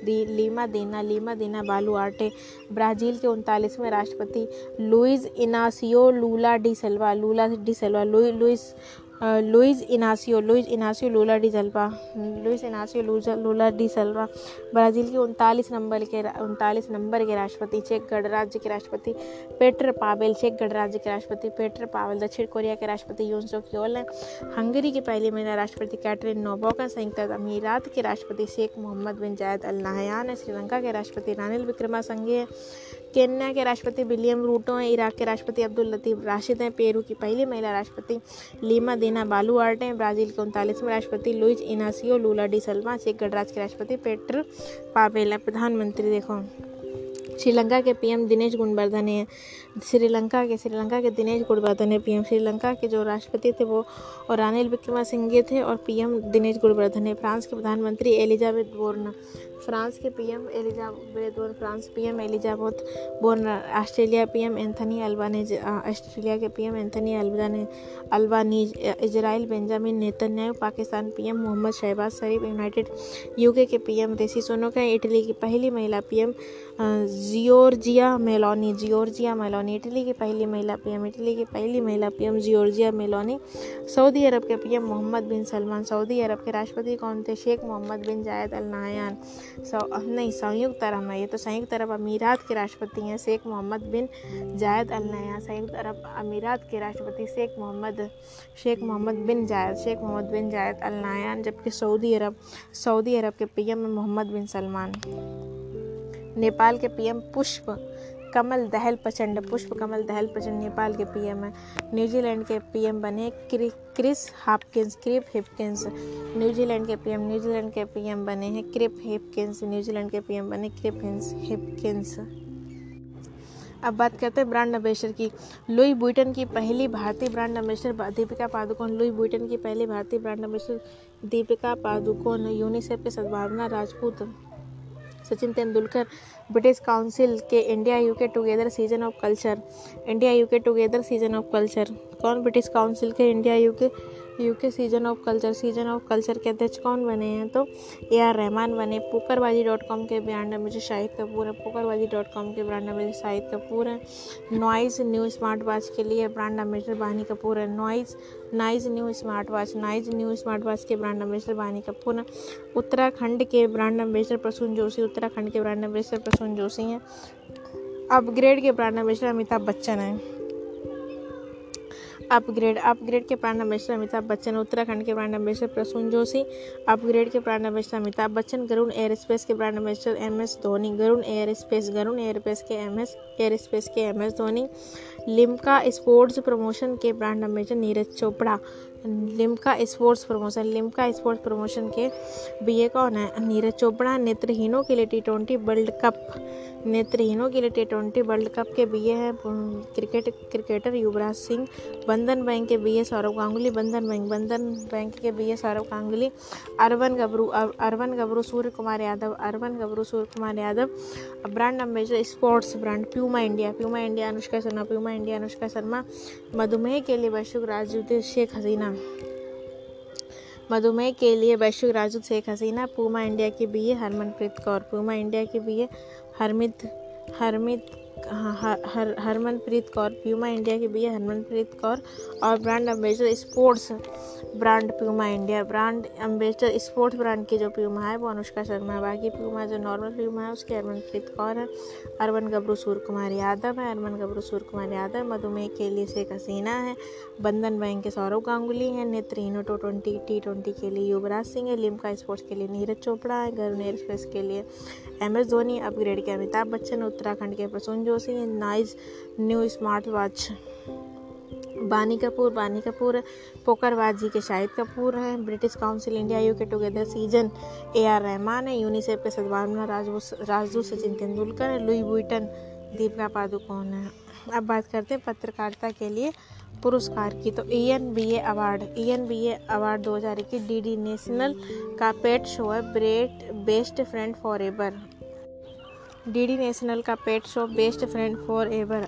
A: दी Lima Dina Lima Dina Boluarte Brazil के उनतालीसवें राष्ट्रपति Luiz Inacio Lula da Silva, Lula da Silva Luiz Luiz Inacio Luiz Inacio Lula da Silva. Luiz Inacio Lula da Silva. Brazil के उनतालीस नंबर के उनतालीस नंबर के राष्ट्रपति, चेक गणराज्य के राष्ट्रपति, पेटर पावेल, चेक गणराज्य के राष्ट्रपति, पेटर पावेल, दक्षिण कोरिया के राष्ट्रपति यून सोक्योल हैं। हंगरी की पहली महिला राष्ट्रपति कैटरीन नोबोका, संयुक्त अमीरात के राष्ट्रपति Sheikh Mohammed bin Zayed Al Nahyan है। श्रीलंका के राष्ट्रपति रानिल विक्रमा संघे केन्या के राष्ट्रपति विलियम रूटो हैं, इराक के राष्ट्रपति अब्दुल लतीफ़ राशिद हैं, पेरू की पहली महिला राष्ट्रपति लीमा दीना बालू आर्ट हैं, ब्राज़ील के उनतालीसवें राष्ट्रपति Luiz Inacio, Lula da Silva check गणराज्य के राष्ट्रपति पेटर पावेल प्रधानमंत्री देखो। श्रीलंका के पीएम दिनेश गुणवर्धन है। श्रीलंका के श्रीलंका के दिनेश गुणवर्धन है। पीएम श्रीलंका के जो राष्ट्रपति थे वो और रानिल विक्रमासिंघे थे और पीएम दिनेश गुणवर्धन है। फ्रांस के प्रधानमंत्री एलिजाबेथ बोर्न। फ्रांस के PM Elisabeth Borne France PM Elisabeth Borne Australia PM Anthony Albanese Australia के PM Anthony Albanese Albanese Israel Benjamin Netanyahu, Pakistan PM Mohammad Shehbaz Sharif, United UK के PM Rishi Sunak, Italy की पहली महिला PM Giorgia Meloni Giorgia Meloni, Italy की पहली महिला PM, Italy की पहली महिला PM Giorgia Meloni. Saudi Arab के PM Mohammed bin Salman, Saudi Arab के राष्ट्रपति कौन थे? शेख मोहम्मद बिन जायद अल नायान नहीं, संयुक्त अरब है ये तो संयुक्त अरब अमीरात के राष्ट्रपति हैं, शेख मोहम्मद बिन जायद अल नायान संयुक्त अरब अमीरात के राष्ट्रपति Sheikh Mohammad Sheikh Mohammad bin Zayed, Sheikh Mohammad bin Zayed अल नायान जबकि सऊदी अरब सऊदी अरब के PM Mohammed bin Salman. Nepal के पीएम पुष्प कमल दहल प्रचंड पुष्प कमल दहल प्रचंड नेपाल के पीएम है। न्यूजीलैंड के पीएम बने क्रि, क्रिस हापकिंस क्रिप हिपकिंस। न्यूजीलैंड के पीएम न्यूजीलैंड के पीएम बने हैं क्रिप हिपकिंस न्यूजीलैंड के पीएम बने क्रिप हिंस हिपकिंस। अब बात करते हैं ब्रांड अम्बेसडर की। लुई बुइटन की पहली भारतीय brand ambassador Deepika Padukone. Louis Vuitton की पहली भारतीय brand ambassador Deepika Padukone UNICEF के सद्भावना राजपूत। सचिन तेंदुलकर, ब्रिटिश काउंसिल के India, UK together season of culture, India, UK together season of culture. कौन ब्रिटिश काउंसिल के, India, UK UK season of culture? Season of culture के अध्यक्ष कौन बने हैं? तो ए आर रहमान बने, पुकरबाजी डॉट कॉम के ब्रांड मुझे शाहिद कपूर है। पुकरबाजी डॉट कॉम के ब्रांड मुझे शाहिद कपूर है। नॉइज़ न्यू स्मार्ट वॉच के लिए ब्रांड अम्बेसडर बानी कपूर है। Noise Noise new smart watch Noise new smart watch के ब्रांड अम्बेसडर बानी कपूर हैं उत्तराखंड के ब्रांड अम्बेसडर प्रसून जोशी, उत्तराखंड के ब्रांड अम्बेसडर प्रसून जोशी हैं। अपग्रेड के ब्रांड अम्बेसडर अमिताभ बच्चन हैं। अपग्रेड अपग्रेड के ब्रांड अम्बेसडर अमिताभ बच्चन, उत्तराखंड के brand ambassador Prasoon Joshi upgrade के brand ambassador Amitabh Bachchan, Garun aerospace के brand ambassador M S Dhoni, Garun aerospace Garun aerospace के M S air space के M S Dhoni, Limca sports promotion के brand ambassador Neeraj Chopra, Limca sports promotion Limca sports promotion के B A कौन है? नीरज चोपड़ा, नेत्रहीनों के लिए T twenty world cup नेत्रहीनों के लिए टी ट्वेंटी वर्ल्ड कप के बीए हैं। Cricket cricketer Yuvraj Singh, Bandhan bank के B Sourav Ganguly, Bandhan bank Bandhan bank के बी सौरव गांगुली अरवन गबरू अरवन गबरू सूर्य कुमार यादव अरवन गबरू Surya Kumar Yadav, brand ambassador sports brand, Puma India Puma India, Anushka Sharma, Puma India, Anushka Sharma, मधुमेह के लिए वैश्विक राजदूत शेख हसीना। मधुमेह के लिए वैश्विक राजदूत शेख हसीना पूमा इंडिया की बी है हरमनप्रीत कौर पूमा इंडिया की बी है हरमित हरमित हर, हर हरमनप्रीत कौर प्यूमा इंडिया की भैया हरमनप्रीत कौर और brand ambassador sports brand Puma India. Brand ambassador sports brand की जो प्यूमा है वो अनुष्का शर्मा है बाकी प्यूमा जो नॉर्मल प्यूमा है उसके हरमनप्रीत कौर है। अरवन गबरू सूर्य कुमार यादव है। अरवन गबरू सूर्य कुमार यादव मधुमेह के लिए शेख हसीना है। बंधन बैंक के सौरभ गांगुली हैं। नेत्रहीनो टो ट्वेंटी टी ट्वेंटी के लिए युवराज सिंह है। लिम्का स्पोर्ट्स के लिए नीरज चोपड़ा है। गरुण एयरस्पेस के लिए एम एस धोनी अपग्रेड के अमिताभ बच्चन, उत्तराखंड के Prasoon Joshi Noise new smart watch Bani Kapoor Bani Kapoor PokerBaazi के शाहिद कपूर हैं। British Council India U K together season A R Rahman है। यूनिसेफ के सद्भावना राजदूत सचिन तेंदुलकर लुई बुइटन, दीपिका पादुकोण है। अब बात करते हैं पत्रकारिता के लिए। पुरस्कार की तो E N B A award E N B A award दो हज़ार इक्कीस डी डी नेशनल का पेट शो है bread best friend forever D D national का pet show best friend forever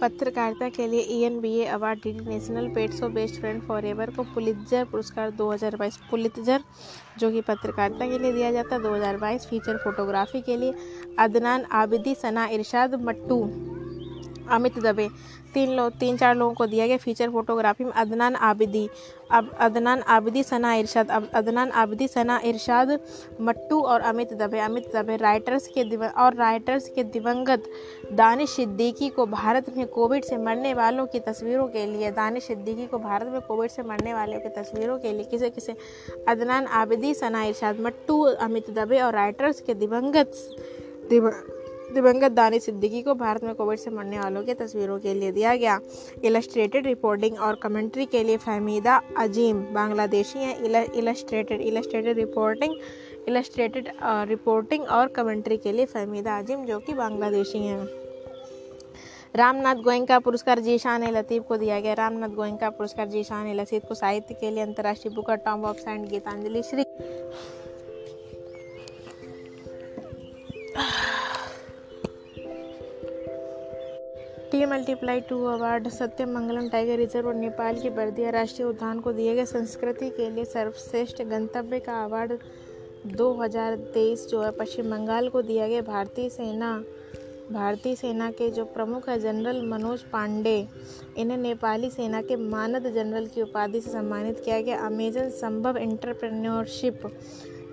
A: पत्रकारिता के लिए E N B A award D D national pets of best friend forever को पुलित्जर पुरस्कार 2022 Pulitzer जो कि पत्रकारिता के लिए दिया जाता है 2022 फीचर फोटोग्राफी के लिए अदनान आबिदी सना इरशाद मट्टू अमित दबे। तीन लोग तीन चार लोगों को दिया गया फीचर फोटोग्राफी में अदनान आबिदी। अब अदनान आबिदी, सना इरशाद। अब अदनान आबिदी, सना इरशाद, मट्टू और अमित दबे। अमित दबे राइटर्स के दिव, और राइटर्स के दिवंगत दानिश सिद्दीकी को भारत में कोविड से मरने वालों की तस्वीरों के लिए, दानिश सिद्दीकी को भारत में कोविड से मरने वालों की तस्वीरों के लिए किसे किसे? अदनान आबिदी, सना इरशाद, मट्टू, अमित दबे और राइटर्स के दिवंगत दिव दिवंगत दानी सिद्दीकी को भारत में कोविड से मरने वालों की तस्वीरों के लिए दिया गया। इलस्ट्रेटेड रिपोर्टिंग और कमेंट्री के लिए फहमीदा अजीम, बांग्लादेशी हैं। Illustrated illustrated reporting illustrated reporting और कमेंट्री के लिए फहमीदा अजीम जो कि बांग्लादेशी हैं। रामनाथ गोयंका पुरस्कार जीशान लतीफ़ को दिया गया। रामनाथ गोयंका पुरस्कार जीशान लतीफ़ को साहित्य के लिए अंतर्राष्ट्रीय Booker tomb of sand Geetanjali Shree T multiply two award Satyamangalam tiger reserve और नेपाल की बर्दिया राष्ट्रीय उद्यान को दिए गए संस्कृति के लिए सर्वश्रेष्ठ गंतव्य का अवार्ड 2023 जो है, पश्चिम बंगाल को दिया गया। भारतीय सेना भारतीय सेना के जो प्रमुख है, जनरल मनोज पांडे, इन्हें नेपाली सेना के मानद जनरल की उपाधि से सम्मानित किया गया। Amazon Sambhav entrepreneurship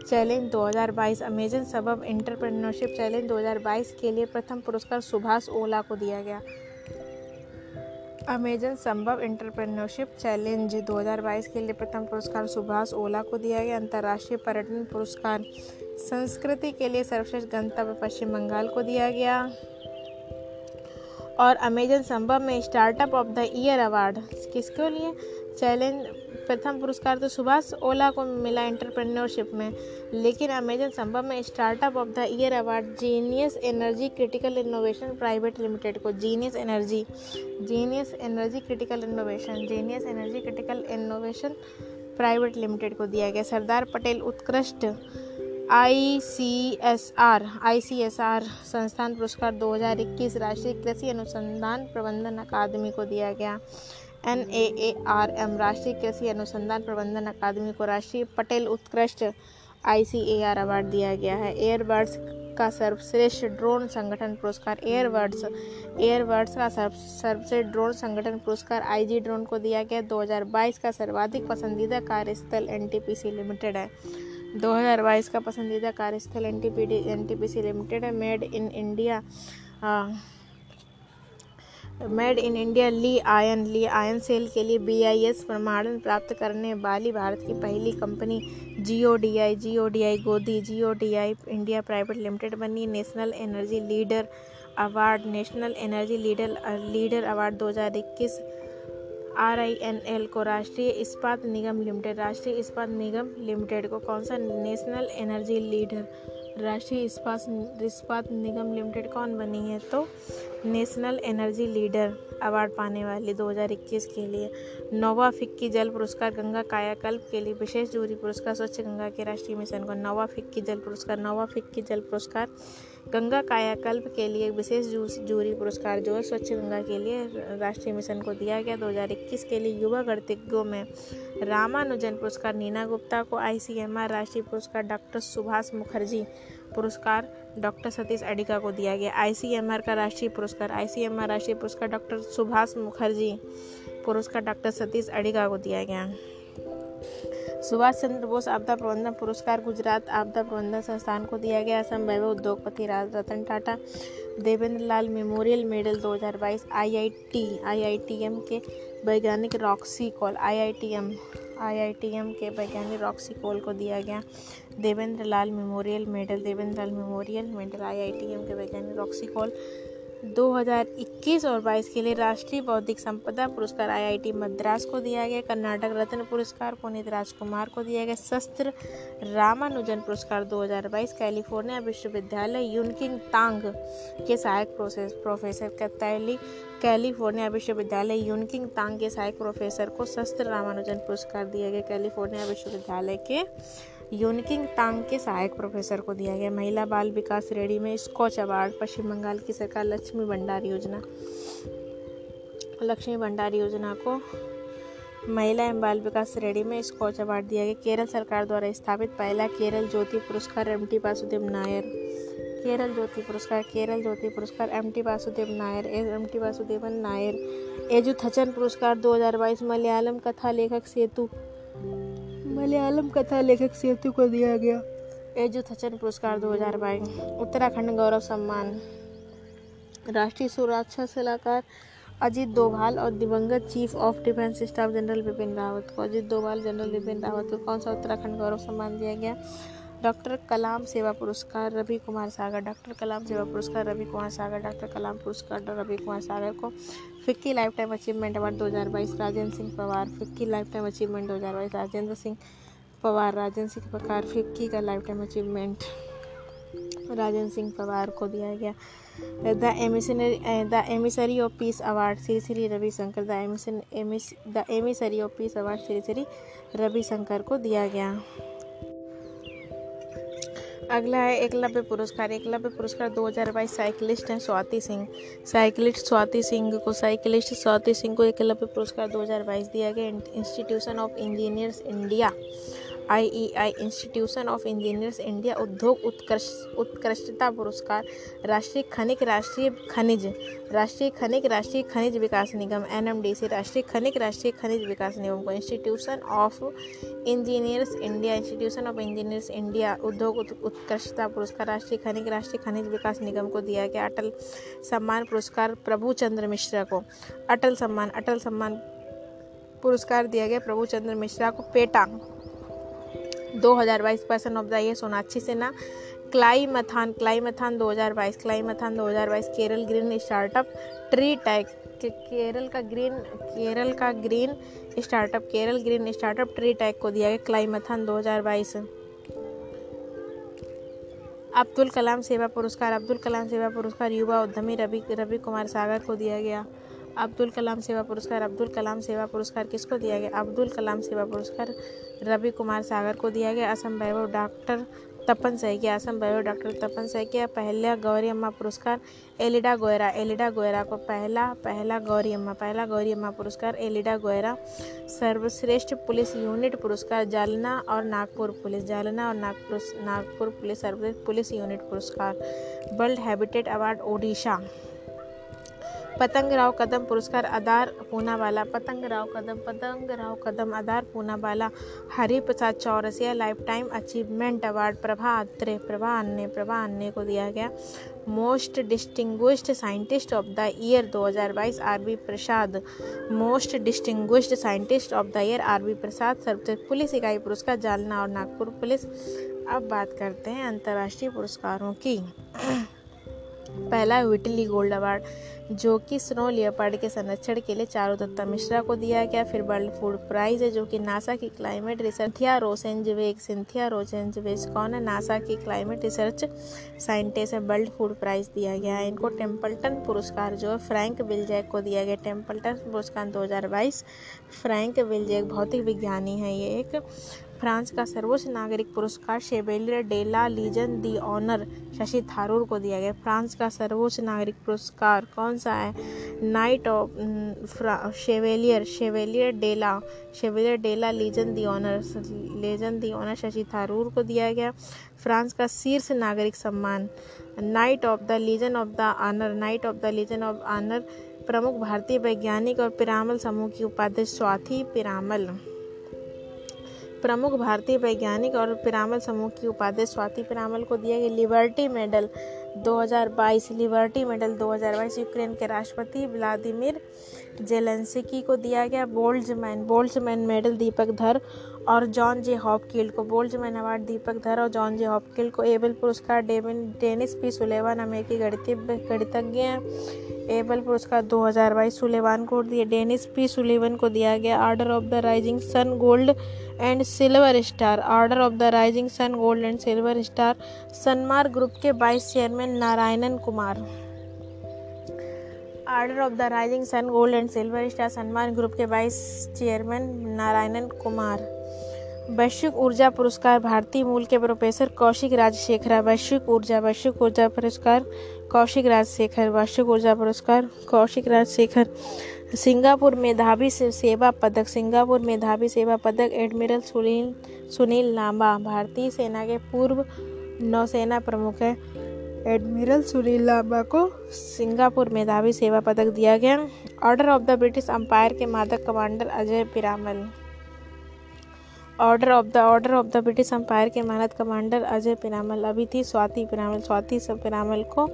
A: challenge 2022 Amazon सबब इंटरप्रेन्योरशिप चैलेंज 2022 के लिए प्रथम पुरस्कार सुभाष ओला को दिया गया। अमेजन संभव इंटरप्रेन्योरशिप चैलेंज 2022 के लिए प्रथम पुरस्कार सुभाष ओला को दिया गया। अंतर्राष्ट्रीय पर्यटन पुरस्कार संस्कृति के लिए सर्वश्रेष्ठ गंतव्य पश्चिम बंगाल को दिया गया। और अमेजन संभव में startup of the year award किसके लिए? चैलेंज प्रथम पुरस्कार तो सुभाष ओला को मिला एंटरप्रेन्योरशिप में, लेकिन अमेजन संभव में startup of the year award genius energy critical innovation private limited को, genius energy genius energy critical innovation, genius energy critical innovation private limited को दिया गया। सरदार पटेल उत्कृष्ट I C S R I C S R संस्थान पुरस्कार 2021 राष्ट्रीय कृषि अनुसंधान प्रबंधन अकादमी को दिया गया। N A A R M, राष्ट्रीय कृषि अनुसंधान प्रबंधन अकादमी को राष्ट्रीय पटेल उत्कृष्ट I C A R award दिया गया है। एयरबर्ड्स का सर्वश्रेष्ठ ड्रोन संगठन पुरस्कार एयरबर्ड्स एयरबर्ड्स का सर्वश्रेष्ठ ड्रोन संगठन पुरस्कार आईजी ड्रोन को दिया गया। 2022 का सर्वाधिक पसंदीदा कार्यस्थल एनटीपीसी लिमिटेड है। 2022 का पसंदीदा कार्यस्थल एनटीपीडी एनटीपीसी लिमिटेड है। Made in India made in India Li ion Li ion cell के लिए बी आई एस प्रमाणन प्राप्त करने वाली भारत की पहली company Jio D I Jio D I Godi Jio D I India private limited बनी। National energy leader award, national energy leader leader award 2021 R I N L को राष्ट्रीय इस्पात निगम लिमिटेड, राष्ट्रीय इस्पात निगम लिमिटेड को कौन सा नेशनल एनर्जी लीडर राष्ट्रीय इस्पात इस्पात निगम लिमिटेड कौन बनी है? तो नेशनल एनर्जी लीडर अवार्ड पाने वाली 2021 के लिए। नोवा फिक्की जल पुरस्कार गंगा कायाकल्प के लिए विशेष जूरी पुरस्कार, स्वच्छ गंगा के राष्ट्रीय मिशन को नोवा फिक्की जल पुरस्कार नोवा फिक्की जल पुरस्कार गंगा कायाकल्प के लिए विशेष जूरी पुरस्कार जो है स्वच्छ गंगा के लिए राष्ट्रीय मिशन को दिया गया 2021 के लिए युवा गणतज्ञों में रामानुजन पुरस्कार, नीना गुप्ता को आईसीएमआर राष्ट्रीय पुरस्कार, डॉक्टर सुभाष मुखर्जी पुरस्कार, डॉक्टर सतीश अडिका को दिया गया आईसीएमआर का राष्ट्रीय पुरस्कार, आईसीएमआर राष्ट्रीय पुरस्कार, डॉक्टर सुभाष मुखर्जी पुरस्कार, डॉक्टर सतीश अडिका को दिया गया। सुभाष चंद्र बोस आपदा प्रबंधन पुरस्कार, गुजरात आपदा प्रबंधन संस्थान को दिया गया असम वैभव उद्योगपति राज Ratan Tata, Devendra Lal memorial medal 2022 IIT IITM के वैज्ञानिक रॉक्सी कॉल आईआईटीएम आईआईटीएम के वैज्ञानिक रॉक्सी कॉल को दिया गया। Devendra Lal memorial medal, Devendra Lal memorial medal IITM के वैज्ञानिक रॉक्सी कॉल। 2021 और 22 के लिए राष्ट्रीय बौद्धिक संपदा पुरस्कार आईआईटी मद्रास को दिया गया, कर्नाटक रत्न पुरस्कार, पुनीत राजकुमार को दिया गया, शस्त्र रामानुजन पुरस्कार 2022 कैलिफ़ोर्निया विश्वविद्यालय, यूनकिंग तांग के सहायक प्रोसेस प्रोफेसर कैली कैलिफ़ोर्निया विश्वविद्यालय यूनकिंग तांग के सहायक प्रोफेसर को शस्त्र रामानुजन पुरस्कार दिया गया। कैलिफ़ोर्निया विश्वविद्यालय के यूनकिंग तांग के सहायक प्रोफेसर को दिया गया। महिला बाल विकास श्रेणी में स्कॉच अवार्ड, पश्चिम बंगाल की सरकार लक्ष्मी भंडार योजना। लक्ष्मी भंडार योजना को महिला एवं बाल विकास श्रेणी में स्कॉच अवार्ड दिया गया। केरल सरकार द्वारा स्थापित पहला केरल ज्योति पुरस्कार, एम टी वासुदेव नायर। केरल ज्योति पुरस्कार, केरल ज्योति पुरस्कार M T Vasudev Nair M T Vasudevan Nair Ezhuthachan पुरस्कार 2022 मलयालम कथा लेखक सेतु। मलयालम कथा लेखक सेतु को दिया गया। एजु थचन पुरस्कार 2022 उत्तराखंड गौरव सम्मान। राष्ट्रीय सुरक्षा सलाहकार, अजीत डोभाल और दिवंगत chief of defence staff general Bipin Rawat को। अजीत डोभाल, जनरल बिपिन रावत को कौन सा उत्तराखंड गौरव सम्मान दिया गया? डॉक्टर कलाम सेवा पुरस्कार, रवि कुमार सागर। डॉक्टर कलाम सेवा पुरस्कार, रवि कुमार सागर। डॉक्टर कलाम पुरस्कार, रवि कुमार सागर को FICCI lifetime achievement award 2022 Rajendra Singh Pawar, FICCI lifetime achievement 2022 Rajendra Singh Pawar. Rajendra Singh Pawar, FICCI का life time achievement Rajendra Singh Pawar को दिया गया। The emissary the emissary of peace award, Shri Shri Ravishankar. The the emissary of peace award, Shri Shri Ravishankar को दिया गया। अगला है एकलव्य पुरस्कार। एकलव्य पुरस्कार 2022 साइकिलिस्ट हैं स्वाति सिंह। साइकिलिस्ट स्वाति सिंह को, साइकिलिस्ट स्वाति सिंह को एकलव्य पुरस्कार 2022 दिया गया। Institution of engineers India. IEI institution of engineers India उद्योग उत्कृष्ट, उत्कृष्टता पुरस्कार, राष्ट्रीय खनिक राष्ट्रीय खनिज, राष्ट्रीय खनिक राष्ट्रीय खनिज विकास निगम, एनएमडीसी, राष्ट्रीय खनिक राष्ट्रीय खनिज विकास निगम को institution of engineers India, institution of engineers India उद्योग उत्कृष्टता पुरस्कार, राष्ट्रीय खनिक राष्ट्रीय खनिज विकास निगम को दिया गया अटल सम्मान पुरस्कार, प्रभु चंद्र मिश्रा को। अटल सम्मान अटल सम्मान पुरस्कार दिया गया प्रभु चंद्र मिश्रा को PETA 2022 person of the year Sonakshi Sinha Climathon Climathon 2022 Climathon 2022 Kerala green startup, tree tag Kerala का ग्रीन, केरल का green startup, Kerala green startup, tree tag को दिया गया, क्लाई मथान 2022 अब्दुल कलाम सेवा पुरस्कार, अब्दुल कलाम सेवा पुरस्कार, युवा उद्यमी रवि रवि कुमार सागर को दिया गया। अब्दुल कलाम सेवा पुरस्कार, अब्दुल कलाम सेवा पुरस्कार किसको दिया गया? अब्दुल कलाम सेवा पुरस्कार रवि कुमार सागर को दिया गया। असम वैभव डॉक्टर तपन सैकिया, असम वैभव डॉक्टर तपन सैकिया, पहला गौरी अम्मा पुरस्कार एलिडा गोयरा एलिडा गोयरा को पहला पहला गौरी अम्मा, पहला गौरी अम्मा पुरस्कार एलिडा गोयरा। सर्वश्रेष्ठ पुलिस यूनिट पुरस्कार जालना और नागपुर पुलिस, जालना और नागपुर नागपुर पुलिस सर्वश्रेष्ठ पुलिस यूनिट पुरस्कार। World habitat award Odisha. Patang Rao Kadam पुरस्कार, आधार Poonawalla. Patang Rao Kadam Patang Rao Kadam, Adar Poonawalla. Hari Prasad Chaurasia lifetime achievement award. Prabha Atre Prabha अन्य प्रभा अन्य को दिया गया। Most distinguished scientist of the year 2022 RB Prasad. Most distinguished scientist of the year RB Prasad. सर्वश्रेष्ठ पुलिस इकाई पुरस्कार, जालना और नागपुर पुलिस। अब बात करते हैं अंतर्राष्ट्रीय पुरस्कारों की। पहला विटली गोल्ड अवार्ड, जो कि स्नो लियोपार्ड के संरक्षण के लिए चारू दत्ता मिश्रा को दिया गया। फिर वर्ल्ड फ़ूड प्राइज है, जो कि नासा की climate research, Cynthia Rosenzweig, Cynthia Rosenzweig, कौन है? नासा की क्लाइमेट रिसर्च साइंटिस्ट है, वर्ल्ड फ़ूड प्राइज दिया गया है। इनको टेम्पल्टन पुरस्कार, जो है फ्रैंक विलजैक को दिया गया। टेम्पल्टन पुरस्कार 2022 फ्रैंक विलजैक, भौतिक विज्ञानी है ये एक। फ्रांस का सर्वोच्च नागरिक पुरस्कार Chevalier de la Legion d'honneur Shashi Tharoor को दिया गया। फ्रांस का सर्वोच्च नागरिक पुरस्कार कौन सा है? Knight of chevalier Chevalier de la Chevalier de la Legion d'honneur Legion d'honneur Shashi Tharoor को दिया गया। फ्रांस का शीर्ष नागरिक सम्मान, knight of the legion of the honour, knight of the legion of honour, प्रमुख भारतीय वैज्ञानिक और पिरामल समूह की उपाध्यक्ष स्वाति पिरामल। प्रमुख भारतीय वैज्ञानिक और पिरामल समूह की उपाधि स्वाति पिरामल को दिया गया liberty medal 2022 liberty medal 2022 Ukraine के राष्ट्रपति व्लादिमिर जेलेंसिकी को दिया गया। बोल्ड्समैन बोल्ड्समैन मेडल दीपक धर और जॉन जे हॉपकिल को। बोल्ड्समैन अवार्ड दीपक धर और जॉन जे हॉपकिल को एबल पुरस्कार। डेविन, डेनिस पी सुलेवान अमेरिकी गणित, गणितज्ञ एबल पुरस्कार 2022 सुलेवान को दिए। डेनिस पी सुलेवन को दिया गया। Order of the rising sun gold and silver star order of the rising sun gold and silver star Sanmar group के vice chairman Narayanan Kumar order of the rising sun gold and silver star Sanmar group के vice chairman Narayanan Kumar वैश्विक ऊर्जा पुरस्कार भारतीय मूल के professor Kaushik Rajshekhar वैश्विक ऊर्जा वैश्विक ऊर्जा पुरस्कार कौशिक राजशेखर वैश्विक ऊर्जा पुरस्कार कौशिक राजशेखर सिंगापुर मेधावी सेवा पदक, सिंगापुर मेधावी सेवा पदक एडमिरल सुनील सुनील लांबा, भारतीय सेना के पूर्व नौसेना प्रमुख हैं। एडमिरल सुनील लांबा को सिंगापुर मेधावी सेवा पदक दिया गया। Order of the British Empire के मादक commander Ajay Piramal. Order of the order of the British Empire के मानद कमांडर अजय पिरामल। अभी थी स्वाति पिरामल। स्वाति पिरामल को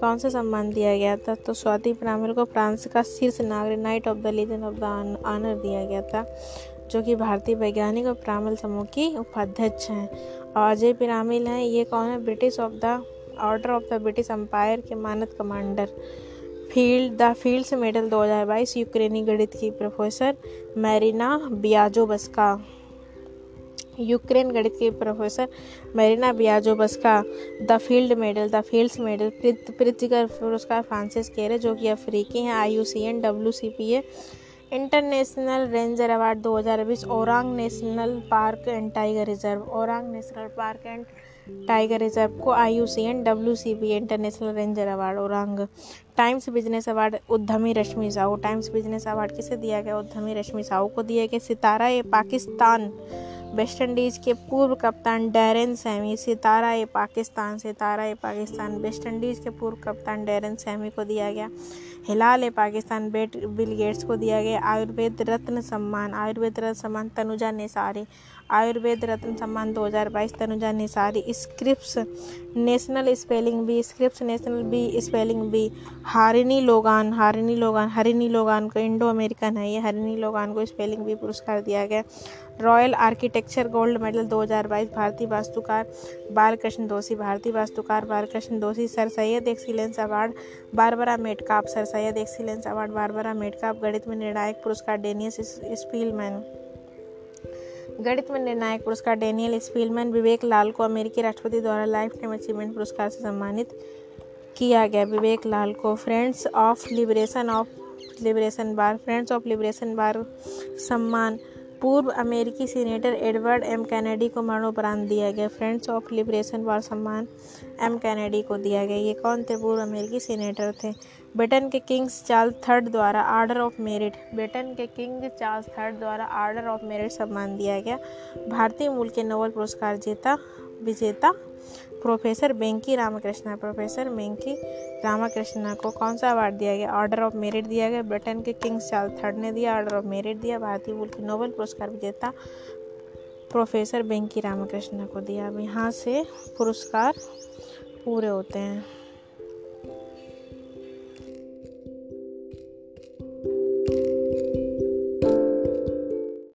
A: कौन सा सम्मान दिया गया था? तो स्वाति पिरामल को फ्रांस का शीर्ष नागरिक knight of the legion of the honour दिया गया था, जो कि भारतीय वैज्ञानिक और पिरामल समूह की उपाध्यक्ष हैं। और अजय पिरामिल हैं, ये कौन है? British of the order of the British Empire के मानद commander. Field, the fields medal 2022 यूक्रेनी गणित की प्रोफेसर मैरिना बियाजोबस्का। यूक्रेन गणित के professor Maryna बियाजोबस्का the field medal, the fields medal पृथ्वीकर पुरस्कार फ्रांसिस केरे, जो कि अफ्रीकी हैं I U C N W C P A international ranger award 2020 Orang national park and tiger reserve, Orang national park and tiger reserve को I U C N W C B international ranger award Orang Times business award उद्यमी Rashmi Sahu. Times business award किसे दिया गया? उद्यमी रश्मि साहू को दिया गया। Sitara e Pakistan West Indies के पूर्व कप्तान Darren Sammy, Sitara e Pakistan, Sitara e Pakistan, West Indies के पूर्व कप्तान डैरन सैमी को दिया गया। हिलाल ए पाकिस्तान, बेट, बिल गेट्स को दिया गया। आयुर्वेद रत्न सम्मान, आयुर्वेद रत्न सम्मान तनुजा नेसारी, आयुर्वेद रत्न सम्मान 2022 Tanuja Nesari. Scripps National spelling bee Scripps National bee, spelling bee. Harini Logan Harini Logan, Harini Logan को इंडो अमेरिकन है ये, हरिनी लोगान को स्पेलिंग बी पुरस्कार दिया गया। रॉयल आर्किटेक्चर गोल्ड मेडल 2022 भारतीय वास्तुकार बालकृष्ण दोषी। भारतीय वास्तुकार Balkrishna Doshi, sir Syed excellence award, Barbara Metcalf. Sir Syed excellence award, Barbara Metcalf, गणित में निर्णायक पुरस्कार डेनियस स्पीलमैन गणित में निर्णायक पुरस्कार डेनियल स्पीलमैन विवेक लाल को अमेरिकी राष्ट्रपति द्वारा लाइफ टाइम अचीवमेंट पुरस्कार से सम्मानित किया गया। विवेक लाल को friends of liberation of, liberation war, friends of liberation war सम्मान पूर्व अमेरिकी सीनेटर एडवर्ड एम कैनेडी को मरणोपरांत दिया गया। फ्रेंड्स ऑफ़ लिबरेशन वार सम्मान एम कैनेडी को दिया गया। ये कौन थे? पूर्व अमेरिकी सीनेटर थे। ब्रिटेन के किंग्स चार्ल्स थर्ड द्वारा आर्डर ऑफ़ मेरिट। ब्रिटेन के किंग चार्ल्स थर्ड द्वारा आर्डर ऑफ़ मेरिट सम्मान दिया गया। भारतीय मूल के नोबल पुरस्कार जीता, विजेता प्रोफेसर बेंकी रामकृष्णा। प्रोफेसर बेंकी रामाकृष्णा को कौन सा अवार्ड दिया गया? ऑर्डर ऑफ़ मेरिट दिया गया। ब्रिटेन के किंग्स चार्ल्स थर्ड ने दिया। ऑर्डर ऑफ़ मेरिट दिया। भारतीय मूल के नोबेल पुरस्कार विजेता प्रोफेसर बेंकी रामकृष्णा को दिया। अब यहाँ से पुरस्कार पूरे होते हैं।